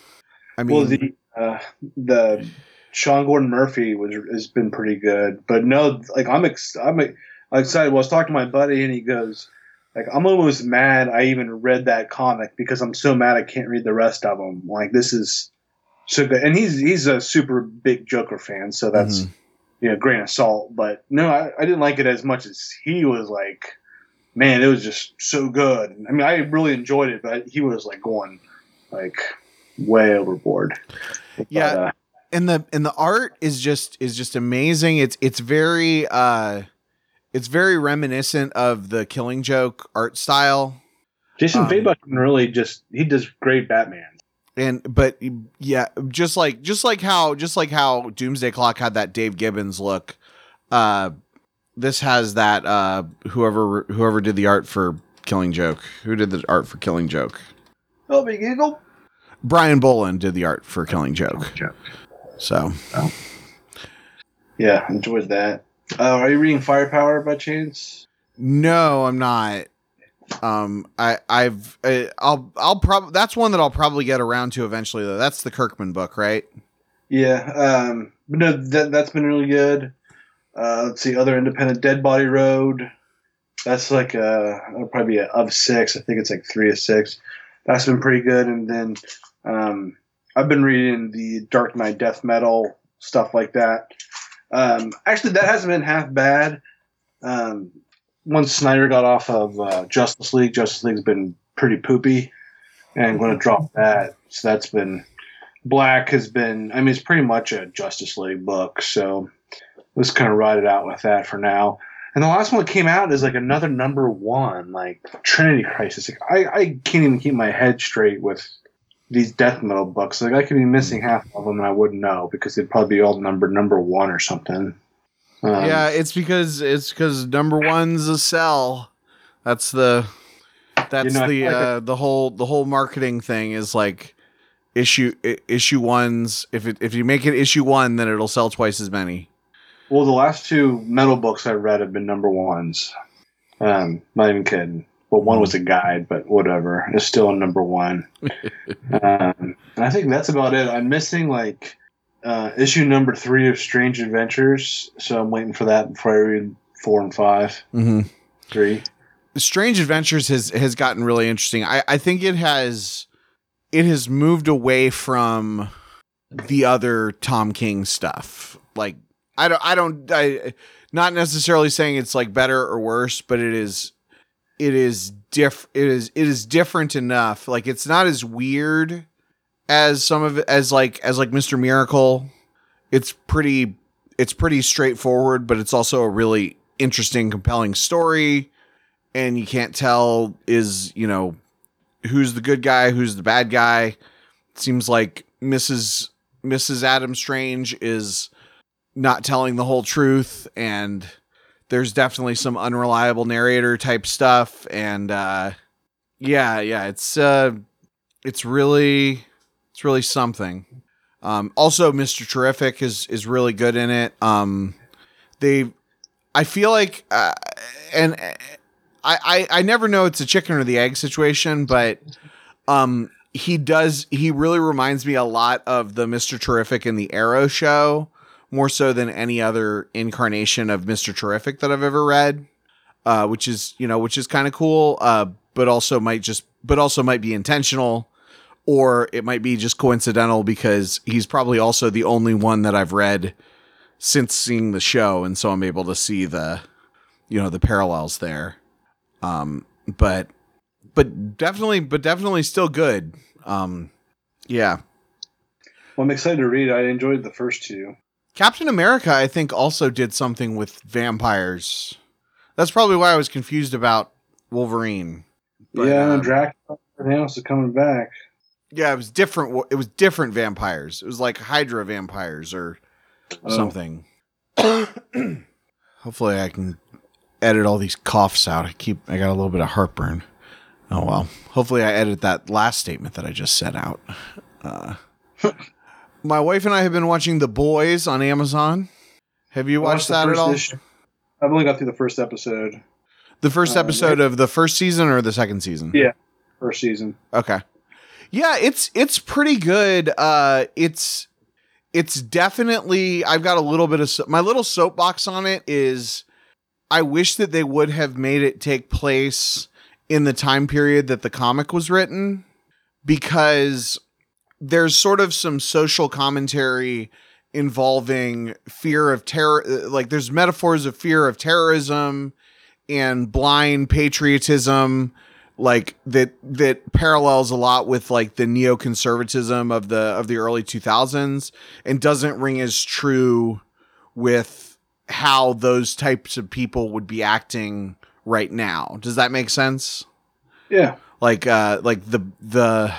i mean well, the uh, the Sean Gordon Murphy was has been pretty good, but no, like I'm ex- I'm excited. Well, I was talking to my buddy, and he goes, like I'm almost mad I even read that comic because I'm so mad I can't read the rest of them. Like this is so good, and he's he's a super big Joker fan, so that's Mhm. you know grain of salt. But no, I, I didn't like it as much as he was like. Man, it was just so good. I mean, I really enjoyed it, but he was like going like way overboard. Yeah. But, uh, and the and the art is just is just amazing it's it's very uh it's very reminiscent of the killing joke art style Jason Um, Fabok can really just he does great Batman. and but yeah just like just like how just like how doomsday clock had that dave gibbons look uh this has that uh whoever whoever did the art for killing joke who did the art for killing joke Oh, big eagle. Brian bolland did the art for killing joke so Yeah, enjoyed that. Uh, are you reading Firepower by chance? no i'm not um i i've uh, i'll i'll probably that's one that i'll probably get around to eventually though that's the kirkman book right Yeah, um, but no, that that's been really good. Uh, let's see, other independent Dead Body Road. That's like uh, probably be a of six. I think it's like three of six. That's been pretty good. And then um, I've been reading the Dark Knight Death Metal stuff like that. Um, actually, that hasn't been half bad. Um, once Snyder got off of uh, Justice League, Justice League's been pretty poopy, and I'm going to drop that. So that's been Black has been. I mean, it's pretty much a Justice League book. So let's kind of ride it out with that for now. And the last one that came out is like another number one, like Trinity Crisis. Like, I, I can't even keep my head straight with these death metal books. Like I could be missing half of them and I wouldn't know because they'd probably be all numbered number one or something. Um, yeah, it's because it's because number one's a sell. That's the that's know, the like uh, the whole the whole marketing thing is like issue issue ones. If it if you make it issue one, then it'll sell twice as many. Well, the last two metal books I read have been number ones. Um, not even kidding. Well, one was a guide, but whatever. It's still number one. um, and I think that's about it. I'm missing like uh, issue number three of Strange Adventures, so I'm waiting for that before I read four and five. Mm-hmm. Three. Strange Adventures has has gotten really interesting. I I think it has it has moved away from the other Tom King stuff. Like I don't I don't I not necessarily saying it's like better or worse, but it is it is diff it is it is different enough. Like it's not as weird as some of it as like as like Mr. Miracle. It's pretty it's pretty straightforward, but it's also a really interesting, compelling story. And you can't tell is, you know, who's the good guy, who's the bad guy. seems like Mrs. Mrs. Adam Strange is not telling the whole truth and there's definitely some unreliable narrator type stuff and uh yeah, yeah, it's uh it's really it's really something. Um also Mr. Terrific is is really good in it. Um they I feel like uh, and I, I I never know it's a chicken or the egg situation, but um he does he really reminds me a lot of the Mr. Terrific in the Arrow show, more so than any other incarnation of Mr. Terrific that I've ever read. Uh, which is you know which is kind of cool, uh, but also might just but also might be intentional, or it might be just coincidental because he's probably also the only one that I've read since seeing the show, and so I'm able to see the you know the parallels there. Um, but but definitely but definitely still good. Um, yeah. Well, I'm excited to read. I enjoyed the first two. Captain America, I think, also did something with vampires. That's probably why I was confused about Wolverine. But, yeah, um, Dracula Thanos is coming back. Yeah, it was different. It was different vampires. It was like Hydra vampires or Oh. something. Hopefully, I can edit all these coughs out. I keep. I got a little bit of heartburn. Oh well. Hopefully, I edit that last statement that I just said out. Uh, my wife and I have been watching The Boys on Amazon. Have you watched the that at all? I've only got through the first episode, The first Uh, episode of the first season or the second season? Yeah. first season. Okay. Yeah, it's it's pretty good. Uh it's it's definitely I've got a little bit of so- my little soapbox on it is I wish that they would have made it take place in the time period that the comic was written because there's sort of some social commentary involving fear of terror like there's metaphors of fear of terrorism and blind patriotism like that that parallels a lot with like the neoconservatism of the of the early 2000s and doesn't ring as true with how those types of people would be acting right now. Does that make sense? Yeah. Like uh like the the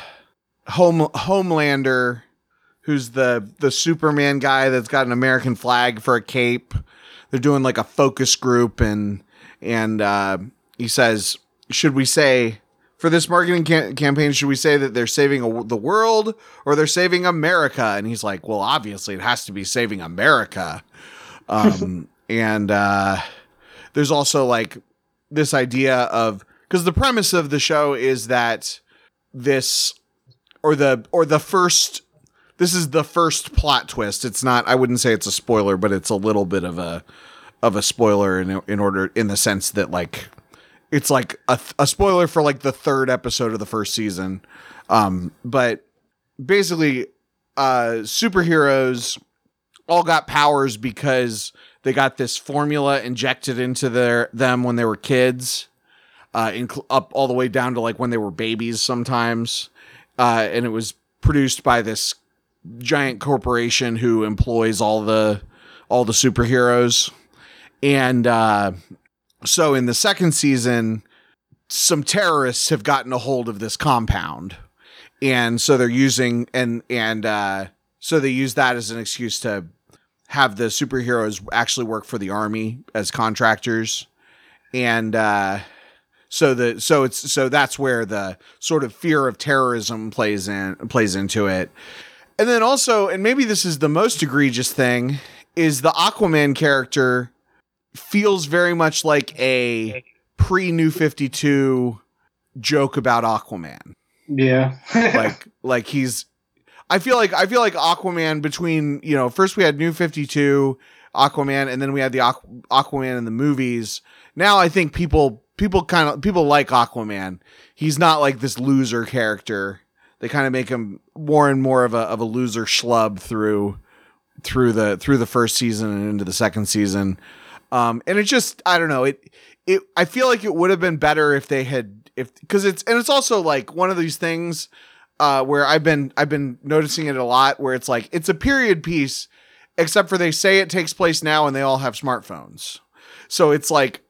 home homelander who's the the Superman guy that's got an American flag for a cape. They're doing like a focus group and and uh he says should we say for this marketing ca- campaign should we say that they're saving the world or they're saving america and he's like well obviously it has to be saving america um, and uh, there's also like this idea of because the premise of the show is that this or the or the first this is the first plot twist. It's not i wouldn't say it's a spoiler but it's a little bit of a of a spoiler in, in order in the sense that like it's like a, a spoiler for like the third episode of the first season. Um but basically uh superheroes all got powers because they got this formula injected into their them when they were kids uh inc- up all the way down to like when they were babies sometimes uh and it was produced by this giant corporation who employs all the all the superheroes. And uh so in the second season some terrorists have gotten a hold of this compound. And so they're using and and uh so they use that as an excuse to have the superheroes actually work for the army as contractors. And uh so the so it's so that's where the sort of fear of terrorism plays in plays into it and then also and maybe this is the most egregious thing is the aquaman character feels very much like a pre new 52 joke about aquaman Yeah. like like he's I feel like I feel like Aquaman between you know first we had New Fifty Two Aquaman and then we had the Aqu- Aquaman in the movies. Now I think people people kind of people like Aquaman. He's not like this loser character they kind of make him more and more of a of a loser schlub through through the through the first season and into the second season. Um, and it just I don't know it it I feel like it would have been better if they had if because it's and it's also like one of these things uh, where I've been I've been noticing it a lot where it's like it's a period piece except for they say it takes place now and they all have smartphones. So it's like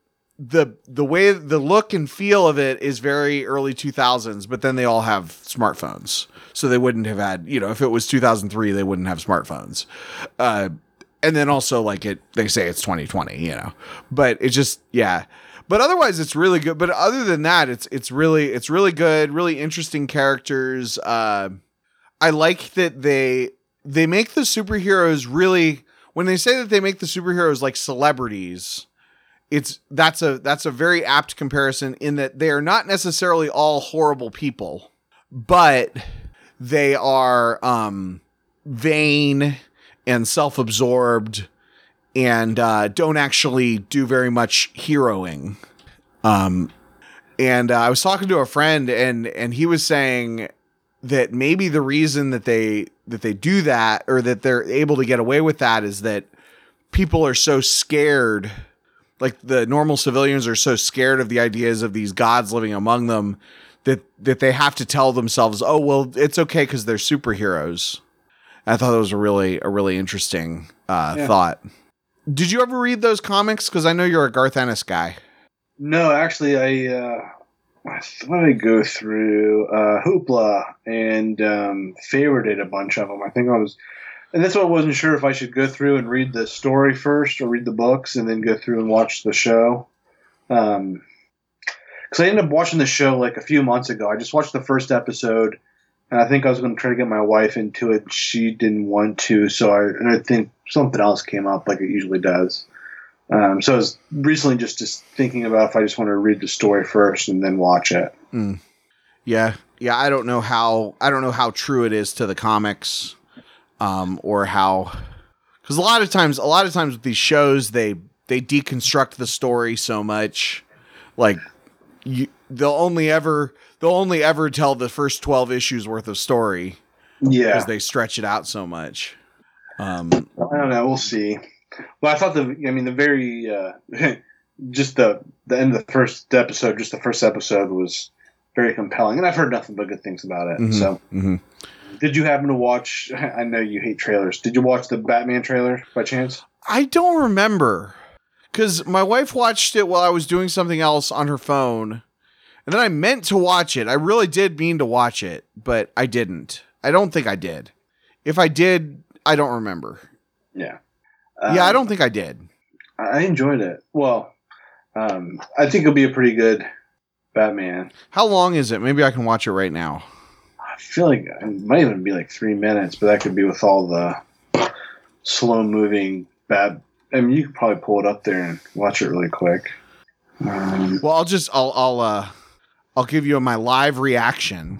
the the way the look and feel of it is very early 2000s but then they all have smartphones. So they wouldn't have had you know if it was 2003 they wouldn't have smartphones. Uh and then also like it they say it's 2020 you know but it just yeah. But otherwise it's really good. But other than that it's it's really it's really good really interesting characters. Uh i like that they they make the superheroes really when they say that they make the superheroes like celebrities it's that's a that's a very apt comparison in that they are not necessarily all horrible people but they are um vain and self-absorbed and uh, don't actually do very much heroing. Um and uh, i was talking to a friend and and he was saying that maybe the reason that they that they do that or that they're able to get away with that is that people are so scared like the normal civilians are so scared of the ideas of these gods living among them that that they have to tell themselves, "Oh, well, it's okay because they're superheroes." I thought that was a really a really interesting uh, Yeah. thought. Did you ever read those comics? Because I know you're a Garth Ennis guy. No, actually, I uh, what did I go through? Uh, Hoopla and um, favorited a bunch of them. I think I was, and that's why I wasn't sure if I should go through and read the story first or read the books and then go through and watch the show. Um, because I ended up watching the show like a few months ago. I just watched the first episode, and I think I was going to try to get my wife into it. She didn't want to, so I and I think something else came up like it usually does. Um, so I was recently just just thinking about if I just want to read the story first and then watch it. Yeah, yeah. I don't know how I don't know how true it is to the comics, um, or how because a lot of times, a lot of times with these shows, they they deconstruct the story so much, like you they'll only ever they'll only ever tell the first twelve issues worth of story Yeah, because they stretch it out so much. Um, I don't know. We'll see. Well, I thought the I mean the very uh, just the the end of the first episode, just the first episode was very compelling, and I've heard nothing but good things about it. mhm, So, mhm. Did you happen to watch? I know you hate trailers. Did you watch the Batman trailer by chance? I don't remember because my wife watched it while I was doing something else on her phone, and then I meant to watch it. I really did mean to watch it, but I didn't. I don't think I did. If I did, I don't remember. Yeah. yeah, I Um, don't think I did. I enjoyed it. Well, um, I think it'll be a pretty good Batman. How long is it? Maybe I can watch it right now. I feel like it might even be like three minutes, but that could be with all the slow moving bad. I mean, you could probably pull it up there and watch it really quick. Um, Well, I'll just I'll I'll uh I'll give you my live reaction.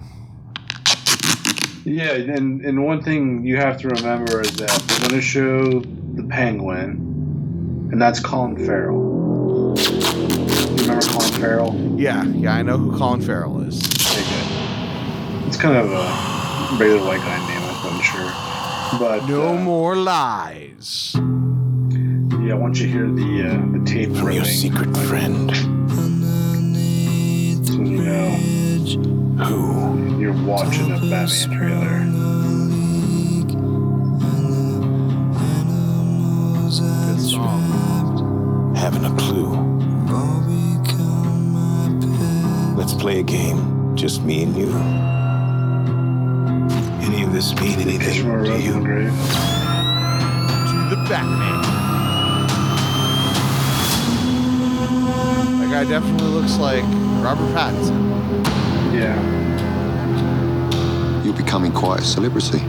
yeah, and and one thing you have to remember is that we're going to show the Penguin, and that's Colin Farrell. You remember Colin Farrell? Yeah, yeah, I know who Colin Farrell is. Okay, good. It's kind of a regular white guy name, I wasn't sure. But No uh, more lies. Yeah, once you hear the uh, the tape I'm your ripping, secret friend. that's when you know Who? you're watching a Batman trailer. Good song. Haven't a clue. Let's play a game. Just me and you. Any of this mean anything more to Rose's you? To the Batman. That guy definitely looks like Robert Pattinson. Yeah. You're becoming quite a celebrity.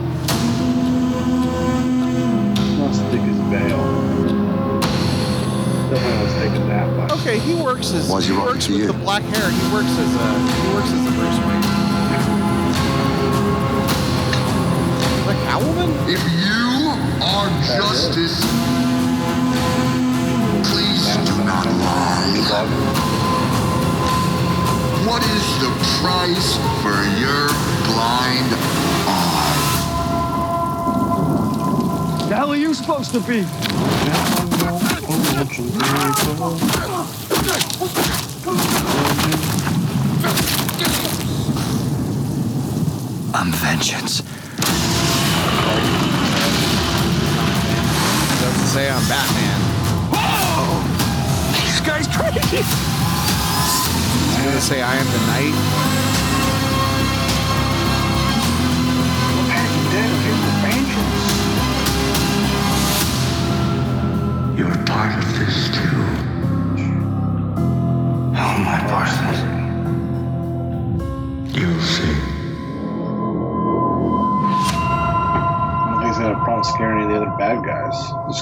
Not as thick as Bale. Definitely was taking that much. Okay, he works as Why is he he works to with you? the black hair. He works as a he works as a Bruce Wayne. Catwoman? If you are justice, please do not lie. What is the price for your blind eye. The hell are you supposed to be? I'm vengeance. Say I'm Batman. Whoa! This guy's crazy. He's gonna say I am the Knight.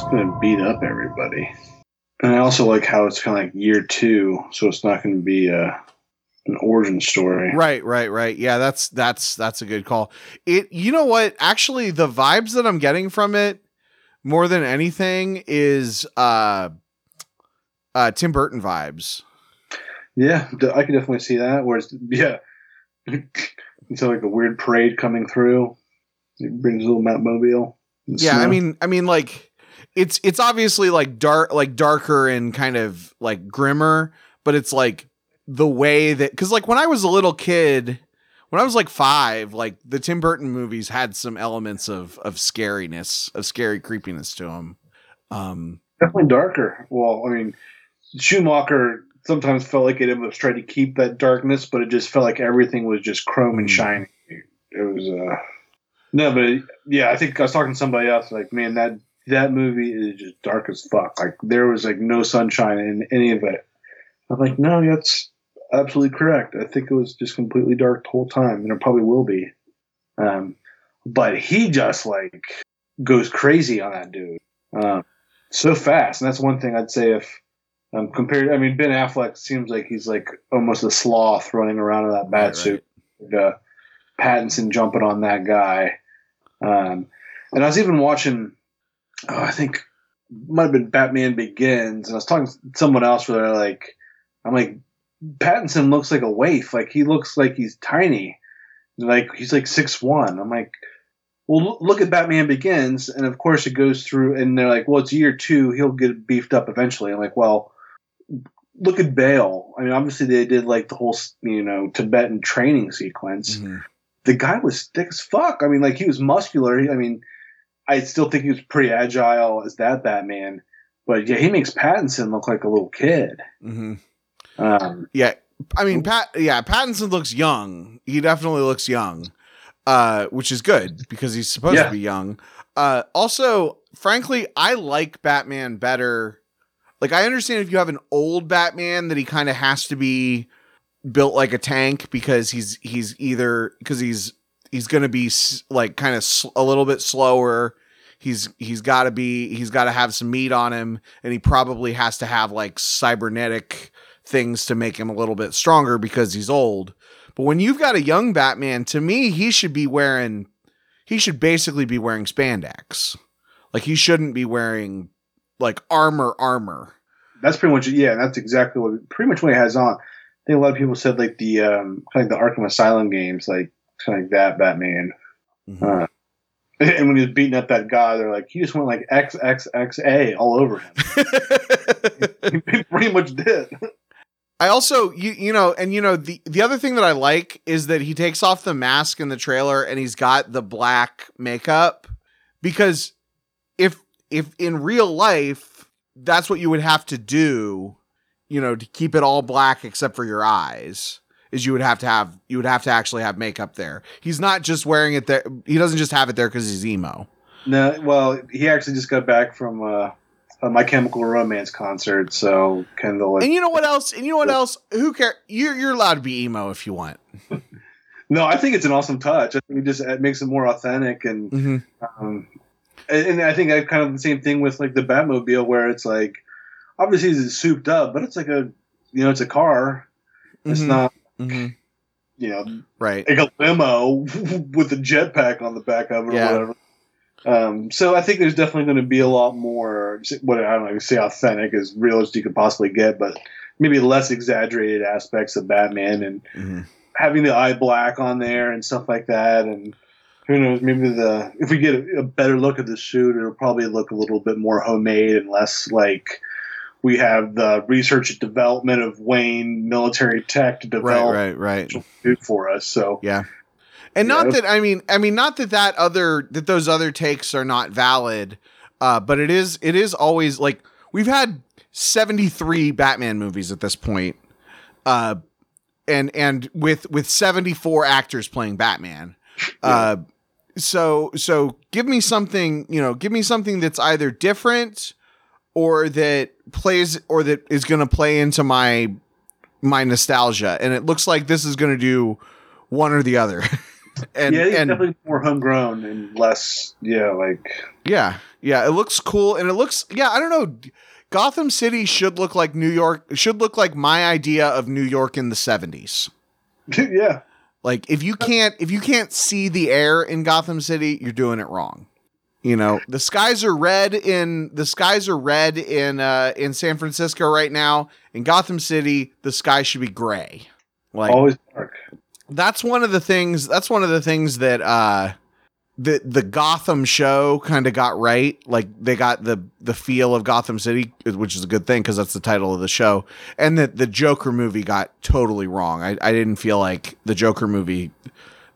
Guys. He's gonna beat up everybody. And I also like how it's kind of like year two, so it's not going to be a an origin story. Right, right, right. Yeah, that's that's that's a good call. It you know what? Actually, the vibes that I'm getting from it more than anything is uh uh Tim Burton vibes. Yeah, I can definitely see that. Whereas, yeah, it's like a weird parade coming through. It brings a little Batmobile. Mobile. Yeah, I mean I mean like it's it's obviously like dark like darker and kind of like grimmer, but it's like the way that cuz like when I was a little kid when I was like 5, like the Tim Burton movies had some elements of of scariness, of scary creepiness to them. Um definitely darker. Well, I mean, Schumacher sometimes felt like it was trying to keep that darkness, but it just felt like everything was just chrome and Mm. shiny. It was uh no, but it- yeah, I think I was talking to somebody else like, man, that that movie is just dark as fuck. Like there was like no sunshine in any of it. I'm like, no, that's absolutely correct. I think it was just completely dark the whole time, and it probably will be. Um, but he just like goes crazy on that dude. Um, so fast, and that's one thing I'd say if um, compared. I mean, Ben Affleck seems like he's like almost a sloth running around in that bat Right, suit. Uh, Pattinson jumping on that guy, um, and I was even watching. Oh, I think might have been Batman Begins, and I was talking to someone else where they're like, I'm like, Pattinson looks like a waif. Like he looks like he's tiny. Like he's like six one. I'm like, well, look at Batman Begins, and of course it goes through, and they're like, well, it's year two. He'll get beefed up eventually. I'm like, well, look at Bale. I mean, obviously they did like the whole, you know, Tibetan training sequence. mhm. The guy was thick as fuck. I mean, like he was muscular. I mean, I still think he was pretty agile as that Batman. But yeah, he makes Pattinson look like a little kid. Mhm. Um, Yeah, I mean, Pat. Yeah, Pattinson looks young. He definitely looks young, uh, which is good because he's supposed Yeah. to be young. Uh, also, frankly, I like Batman better. Like, I understand if you have an old Batman that he kind of has to be built like a tank because he's he's either because he's he's going to be like kind of sl- a little bit slower. He's he's got to be he's got to have some meat on him, and he probably has to have like cybernetic things to make him a little bit stronger because he's old. But when you've got a young Batman, to me, he should be wearing he should basically be wearing spandex. Like he shouldn't be wearing like armor armor. that's pretty much yeah. That's exactly what pretty much what he has on. I think a lot of people said like the um, kind of the Arkham Asylum games, like like that Batman. Mhm. Uh, and when he was beating up that guy, they're like, he just went like XXXA all over him. he pretty much did. I also you you know and you know the the other thing that I like is that he takes off the mask in the trailer and he's got the black makeup because if if in real life that's what you would have to do you know to keep it all black except for your eyes is you would have to have you would have to actually have makeup there. He's not just wearing it there he doesn't just have it there cuz he's emo. No, well, he actually just got back from uh, a My Chemical Romance concert, so Kendall. And you know what else? And you know what else? Who care? You're you're allowed to be emo if you want. no, I think it's an awesome touch. I think it just it makes it more authentic, and Mm-hmm. um, and, I think I kind of the same thing with like the Batmobile, where it's like obviously it's souped up, but it's like a you know it's a car. It's Mhm. not Mm-hmm. you know Right. like a limo with a jetpack on the back of it Yeah. or whatever. Um, so I think there's definitely going to be a lot more what I don't know, say authentic as real as you could possibly get, but maybe less exaggerated aspects of Batman and Mhm. having the eye black on there and stuff like that, and who knows, maybe the if we get a, a better look at the suit, it'll probably look a little bit more homemade and less like we have the research and development of Wayne military tech to develop right, right. suit for us. So Yeah. And not know? that I mean I mean not that that other that those other takes are not valid, uh, but it is it is always like we've had 73 Batman movies at this point. Uh and and with with 74 actors playing Batman. Uh so so give me something, you know, give me something that's either different or that plays or that is going to play into my my nostalgia and it looks like this is going to do one or the other. and yeah, it's and definitely more homegrown and less, yeah, like yeah, yeah, it looks cool and it looks yeah, I don't know. Gotham City should look like New York should look like my idea of New York in the 70s. yeah, Like if you can't if you can't see the air in Gotham City, you're doing it wrong. You know, the skies are red in the skies are red in uh in San Francisco right now. In Gotham City, the sky should be gray. Like always dark. that's one of the things that's one of the things that uh the the Gotham show kind of got right like they got the the feel of Gotham City which is a good thing because that's the title of the show and that the Joker movie got totally wrong I, I didn't feel like the Joker movie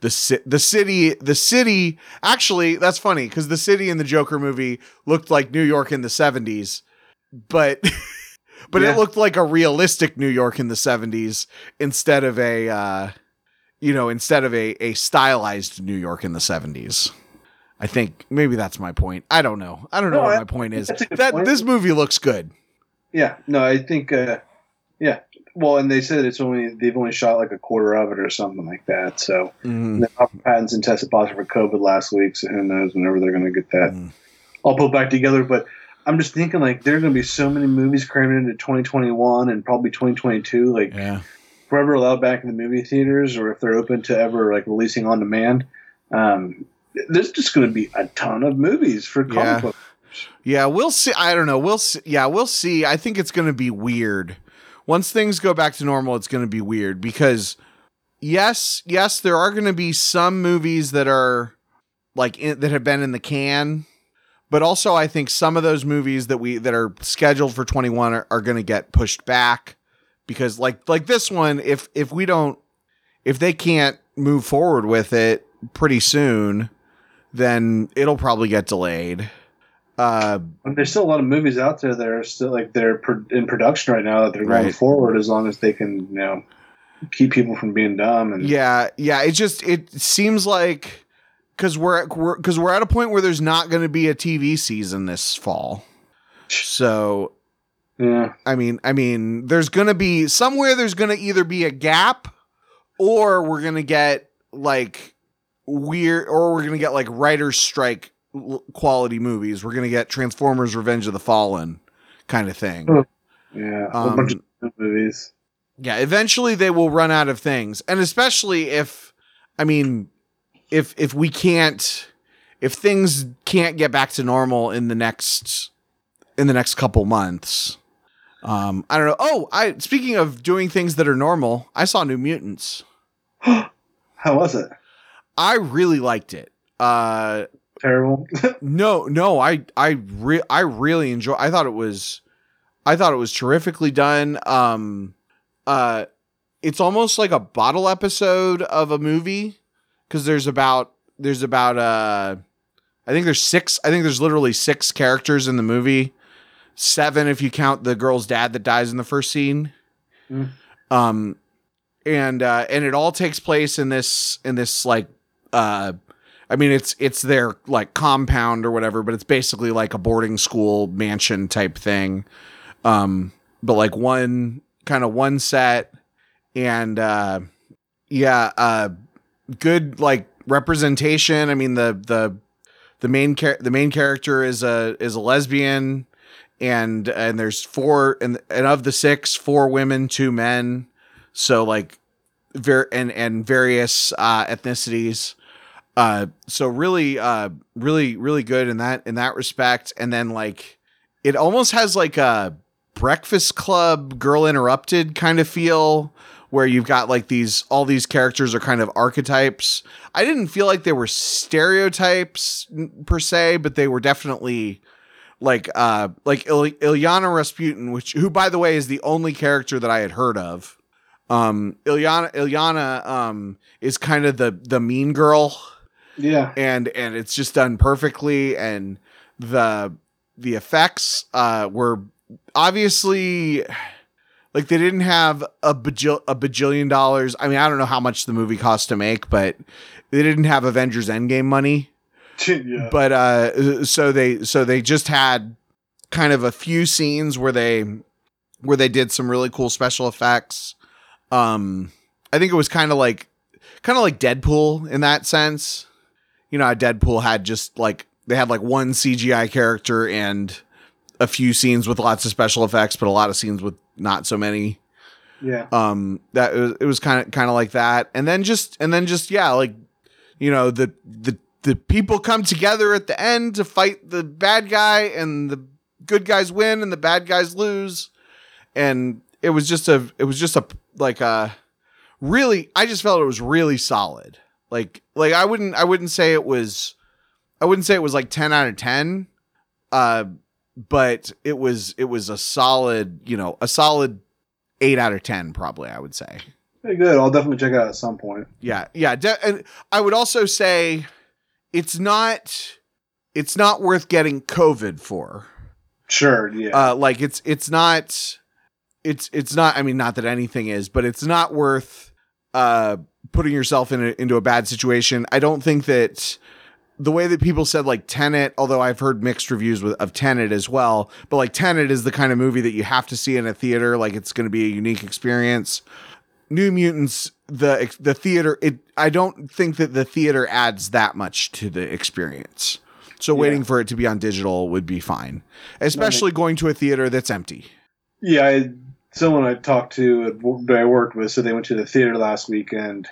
the ci- the city the city actually that's funny because the city in the Joker movie looked like New York in the 70s but but Yeah. it looked like a realistic New York in the 70s instead of a uh you know instead of a a stylized New York in the 70s I think maybe that's my point. I don't know. I don't know what I- my point is. that's a good That point. this movie looks good. Yeah, no, I think, uh. Well, and they said it's only they've only shot like a quarter of it or something like that. So Mhm. and then Pattinson tested positive for COVID last week, so who knows whenever they're going to get that Mm. all put back together. But I'm just thinking like there are going to be so many movies crammed into 2021 and probably 2022. Like Yeah. if we're ever allowed back in the movie theaters, or if they're open to ever like releasing on demand, um, there's just going to be a ton of movies for comic Yeah. book. Yeah, we'll see. I don't know. We'll see. Yeah, we'll see. I think it's going to be weird. Once things go back to normal, it's going to be weird because yes, yes, there are going to be some movies that are like in, that have been in the can, but also I think some of those movies that we that are scheduled for 21 are, are going to get pushed back because like like this one if if we don't if they can't move forward with it pretty soon, then it'll probably get delayed. Uh And there's still a lot of movies out there that are still like they're pro- in production right now that they're going Right. forward as long as they can, you know, keep people from being dumb. And Yeah, yeah. It just it seems like because we're at, we're because we're at a point where there's not going to be a TV season this fall. So yeah, I mean, I mean, there's going to be somewhere. There's going to either be a gap, or we're going to get like weird, or we're going to get like writers' strike quality movies. We're going to get Transformers: Revenge of the Fallen kind of thing. Yeah, a Um, bunch of movies. Yeah, eventually they will run out of things. And especially if I mean if if we can't if things can't get back to normal in the next in the next couple months. Um I don't know. Oh, I speaking of doing things that are normal, I saw New Mutants. How was it? I really liked it. Uh Terrible. no, no, I I re- I really enjoy. I thought it was, I thought it was terrifically done. Um, uh, it's almost like a bottle episode of a movie because there's about there's about uh, I think there's six. I think there's literally six characters in the movie, seven if you count the girl's dad that dies in the first scene. Mm. Um, and uh, and it all takes place in this in this like uh I mean, it's it's their like compound or whatever, but it's basically like a boarding school mansion type thing. Um, but like one kind of one set, and uh, yeah, uh, good like representation. I mean, the the the main char- the main character is a is a lesbian, and and there's four and and of the six, four women, two men. So like, ver- and and various uh, ethnicities uh so really uh really really good in that in that respect and then like it almost has like a breakfast club girl interrupted kind of feel where you've got like these all these characters are kind of archetypes. I didn't feel like they were stereotypes per se, but they were definitely like uh like Il- Illyana Rasputin, which who by the way is the only character that I had heard of. Um Illyana Illyana um is kind of the the mean girl Yeah. and and it's just done perfectly and the the effects uh were obviously like they didn't have a bajil- a bajillion dollars. I mean, I don't know how much the movie cost to make, but they didn't have Avengers Endgame money. yeah. But uh so they so they just had kind of a few scenes where they where they did some really cool special effects. Um I think it was kind of like kind of like Deadpool in that sense. You know, Deadpool had just like they had like one CGI character and a few scenes with lots of special effects, but a lot of scenes with not so many. Yeah. um that it was, it was kind of kind of like that. And then just and then just yeah like you know the the the people come together at the end to fight the bad guy and the good guys win and the bad guys lose. And it was just a it was just a like a really i just felt it was really solid like like i wouldn't i wouldn't say it was i wouldn't say it was like 10 out of 10 uh but it was it was a solid you know a solid eight out of ten, probably. I would say. Very good. I'll definitely check it out at some point. Yeah, yeah. De- and I would also say it's not it's not worth getting COVID for. Sure. Yeah. Uh, like it's it's not it's it's not. I mean, not that anything is, but it's not worth uh putting yourself in a, into a bad situation. I don't think that the way that people said like Tenet, although I've heard mixed reviews with, of Tenet as well, but like Tenet is the kind of movie that you have to see in a theater. Like it's going to be a unique experience. New Mutants, the the theater, it I don't think that the theater adds that much to the experience. So waiting for it to be on digital would be fine, especially going to a theater that's empty. yeah. I, someone I talked to that I worked with, so they went to the theater last weekend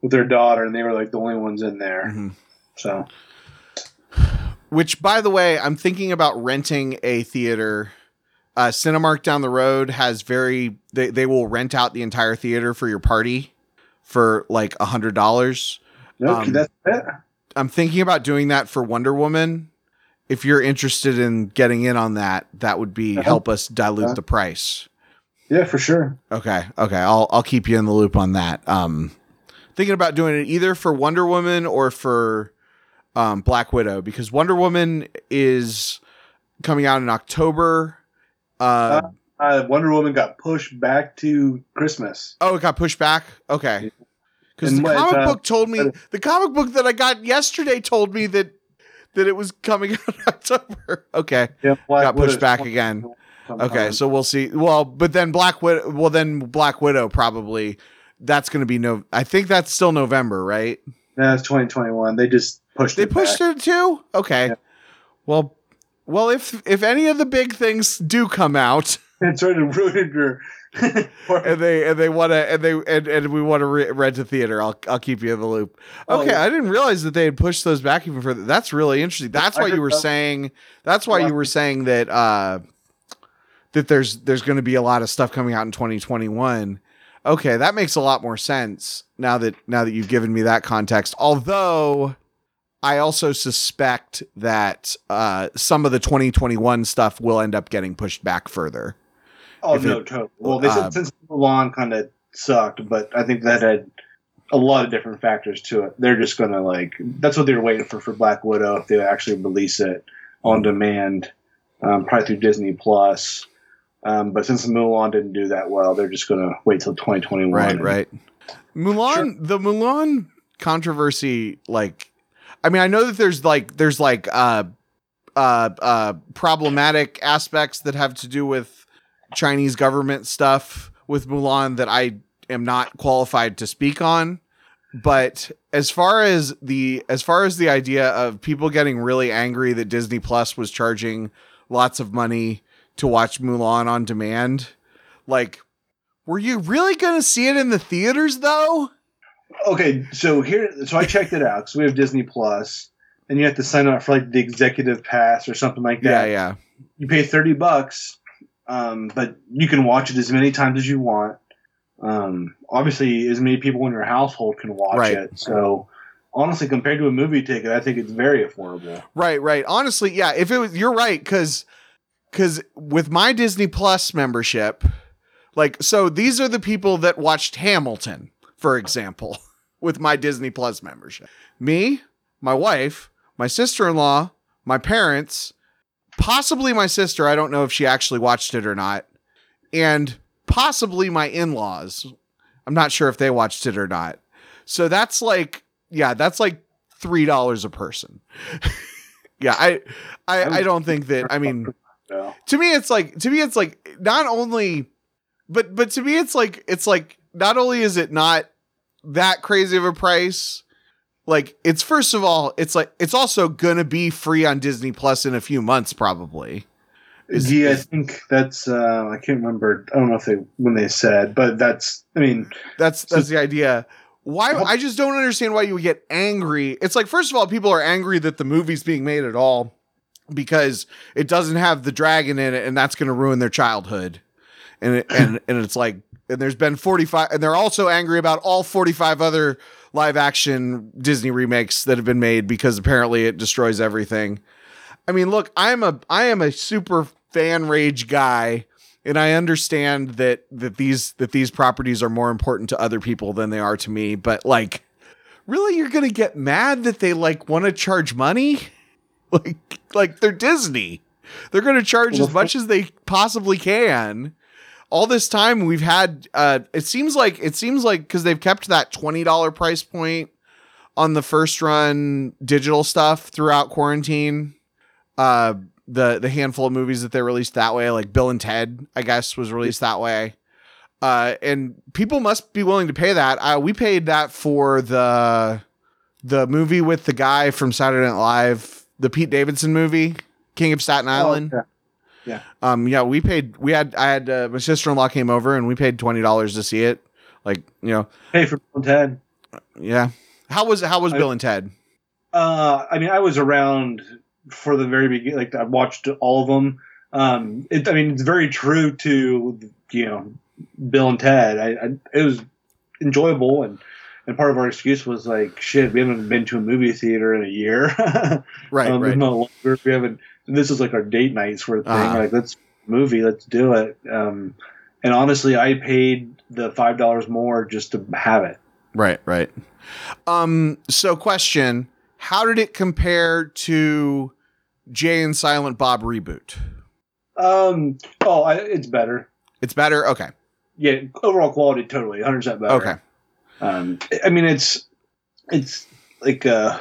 with their daughter, and they were like the only ones in there. Mhm. So Which, by the way, I'm thinking about renting a theater. Uh, Cinemark down the road has very they they will rent out the entire theater for your party for like a hundred dollars. okay, Um, that's it. I'm thinking about doing that for Wonder Woman. If you're interested in getting in on that, that would be Uh-huh. help us dilute Yeah. the price. Yeah, for sure. Okay, okay, I'll I'll keep you in the loop on that. Um, thinking about doing it either for Wonder Woman or for um, Black Widow because Wonder Woman is coming out in October. Uh, Uh, Wonder Woman got pushed back to Christmas. oh, it got pushed back. Okay, because the what, comic uh, book told me the comic book that I got yesterday told me that that it was coming out in October. Okay, Yeah, Black got pushed back again. Sometime. Okay, so we'll see. Well, but then Black Widow. Well, then Black Widow probably. That's going to be no. I think that's still November, right? that's 2021. They just pushed They it. pushed back. it too. Okay. Yeah. Well, well, if if any of the big things do come out, It sort of ruined your. and they and they want to and they and, and we want to re- rent a theater, I'll I'll keep you in the loop. Oh, Okay, yeah. I didn't realize that they had pushed those back even further. That's really interesting. That's why you were saying. That's why you were saying that uh that there's there's going to be a lot of stuff coming out in 2021. Okay, that makes a lot more sense now that now that you've given me that context. Although I also suspect that uh, some of the 2021 stuff will end up getting pushed back further. oh no, it- totally. Well, they uh, said since Mulan kind of sucked, but I think that had a lot of different factors to it. They're just gonna like that's what they were waiting for for Black Widow if they actually release it on demand, um, probably through Disney Plus. Um, but since Mulan didn't do that well, they're just gonna wait till 2021. Right, and- right. Mulan, the Mulan controversy, like, I mean, I know that there's like, there's like, uh, uh, uh, problematic aspects that have to do with Chinese government stuff with Mulan that I am not qualified to speak on. But as far as the as far as the idea of people getting really angry that Disney Plus was charging lots of money to watch Mulan on demand, like were you really going to see it in the theaters though? Okay, so here, so I checked it out because we have Disney Plus, and you have to sign up for like the executive pass or something like that. Yeah, yeah. You pay thirty bucks, um, but you can watch it as many times as you want. Um, obviously, as many people in your household can watch Right. it. So, honestly, compared to a movie ticket, I think it's very affordable. Right, right. Honestly, yeah. If it was, you're right, because because with my Disney Plus membership, like, so these are the people that watched Hamilton, for example, with my Disney Plus membership. Me, my wife, my sister in law, my parents, possibly my sister. I don't know if she actually watched it or not, and possibly my in laws. I'm not sure if they watched it or not. So that's like, yeah, that's like three dollars a person. yeah, I, I, I don't think that. I mean, To me, it's like to me, it's like not only, but but to me, it's like it's like not only is it not that crazy of a price. Like it's first of all, it's like it's also gonna be free on Disney Plus in a few months, probably. Is- yeah, I think that's. Uh, I can't remember. I don't know if they when they said, but that's. I mean, That's that's the idea. Why I just don't understand why you would get angry. It's like first of all, people are angry that the movie's being made at all because it doesn't have the dragon in it, and that's going to ruin their childhood. And it, and and it's like, and there's been 45, and they're also angry about all 45 other live action Disney remakes that have been made because apparently it destroys everything. I mean, look, I'm a I am a super fan rage guy and I understand that that these that these properties are more important to other people than they are to me, but like really you're going to get mad that they like want to charge money? Like like they're Disney. They're going to charge as much as they possibly can. All this time we've had uh it seems like it seems like cuz they've kept that $20 price point on the first run digital stuff throughout quarantine. Uh the the handful of movies that they released that way, like Bill and Ted, I guess, was released that way. Uh, and people must be willing to pay that. Uh, we paid that for the the movie with the guy from Saturday Night Live, the Pete Davidson movie, King of Staten Island. Oh, yeah. Um, yeah, we paid. We had. I had uh, my sister in law came over, and we paid twenty dollars to see it. Like you know, Pay for Bill and Ted. yeah. How was how was I- Bill and Ted? Uh, I mean, I was around for the very beginning. Like I watched all of them. Um, it, I mean, it's very true to you know Bill and Ted. I, I it was enjoyable, and and part of our excuse was like, shit, we haven't been to a movie theater in a year. Right, um, right. No longer. We haven't. This is like our date night sort of thing. Uh-huh. Like, let's movie, let's do it. Um, and honestly, I paid the five dollars more just to have it. Right, right. Um, so question, how did it compare to Jay and Silent Bob reboot? Um, oh, I, it's better. It's better? Okay. Yeah, overall quality totally 100 percent better. Okay. Um, I mean, it's it's like uh,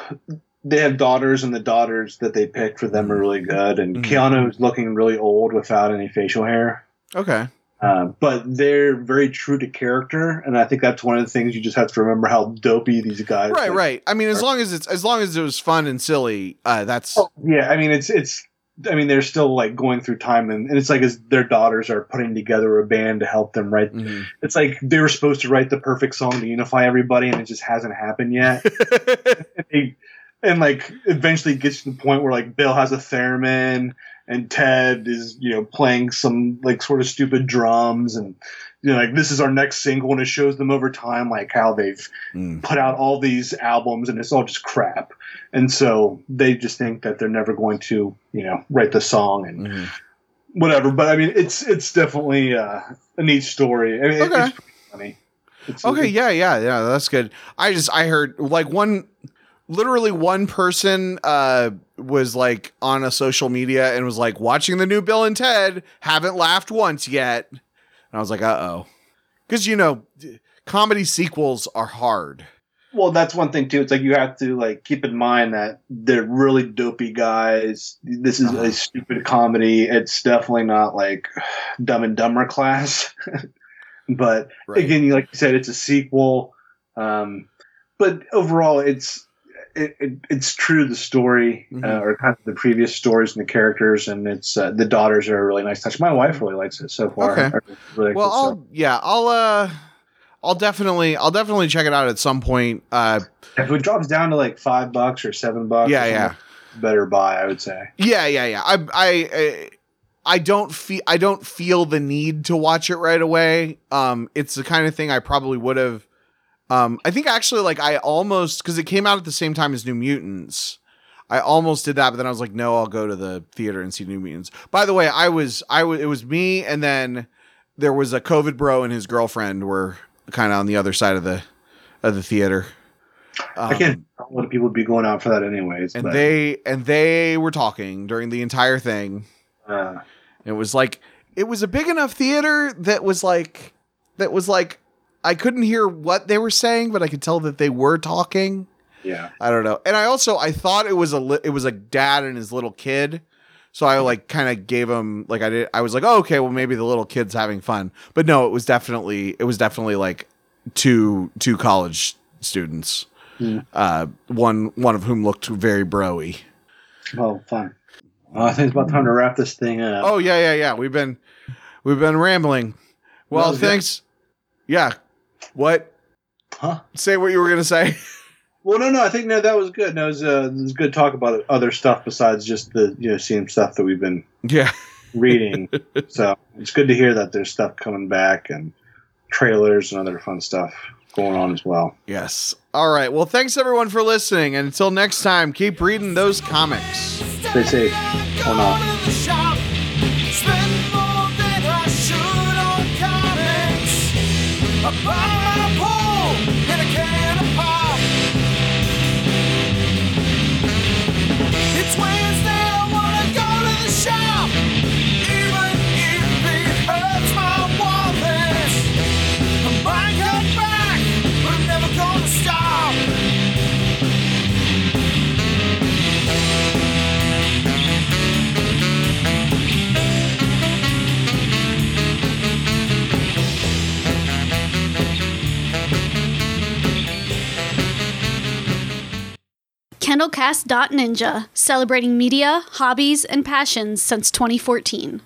they have daughters, and the daughters that they picked for them are really good. And Mhm. Keanu's looking really old without any facial hair, Okay. uh, but they're very true to character. And I think that's one of the things you just have to remember how dopey these guys. Are. Right, like, right. I mean, as long as it's as long as it was fun and silly, uh that's Oh, yeah, I mean, it's it's. I mean, they're still like going through time, and, and it's like as their daughters are putting together a band to help them write. Mhm. It's like they were supposed to write the perfect song to unify everybody, and it just hasn't happened yet. and, they- and like eventually gets to the point where like Bill has a theremin and Ted is you know playing some like sort of stupid drums and you know like this is our next single and it shows them over time like how they've Mm. put out all these albums and it's all just crap and so they just think that they're never going to you know write the song and Mhm. whatever but I mean it's it's definitely uh, a neat story I mean, Okay. it's funny it's, Okay, it's- yeah, yeah, yeah, that's good. I just I heard like one literally one person uh was like on a social media and was like watching the new Bill and Ted, haven't laughed once yet. And I was like, "Uh-oh." Cuz you know, comedy sequels are hard. Well, that's one thing too. It's like you have to like keep in mind that they're really dopey guys. This is Uh-huh. a stupid comedy. It's definitely not like Dumb and Dumber class. but Right. again, like you said, it's a sequel. Um, but overall, it's it, it, it's true to the story Mhm. uh, or kind of the previous stories and the characters, and it's uh, the daughters are a really nice touch. My wife really likes it so far. Okay. Really Well, I'll yeah, I'll uh I'll definitely I'll definitely check it out at some point. Uh if it drops down to like five bucks or seven bucks, yeah, yeah. better buy, I would say. Yeah, yeah, yeah. I, I, I don't feel I don't feel the need to watch it right away. Um, it's the kind of thing I probably would have. Um, I think actually, like I almost because it came out at the same time as New Mutants. I almost did that, but then I was like, no, I'll go to the theater and see New Mutants. By the way, I was I was it was me, and then there was a COVID bro and his girlfriend were kind of on the other side of the of the theater. I can't. A lot of people would be going out for that anyways. and but, they and they were talking during the entire thing. uh, It was like it was a big enough theater that was like that was like I couldn't hear what they were saying, but I could tell that they were talking. yeah. I don't know. And I also I thought it was a li- it was a dad and his little kid. So I like kind of gave him like I did I was like, oh, "Okay, well maybe the little kid's having fun." But no, it was definitely it was definitely like two two college students. Hmm. Uh one one of whom looked very broy. Oh, fun. Well, I think it's about time to wrap this thing up. Oh yeah, yeah, yeah. We've been we've been rambling. Well, That was good. thanks. Yeah. What? Huh? Say what you were gonna say. Well, no, no. I think no, that was good. No, it was, uh, it was good talk about other stuff besides just the you know same stuff that we've been yeah. reading. so it's good to hear that there's stuff coming back and trailers and other fun stuff going on as well. Yes. All right. Well, thanks everyone for listening, and until next time, keep reading those comics. Stay safe. Or not. KendallCast.Ninja, celebrating media, hobbies, and passions since 2014.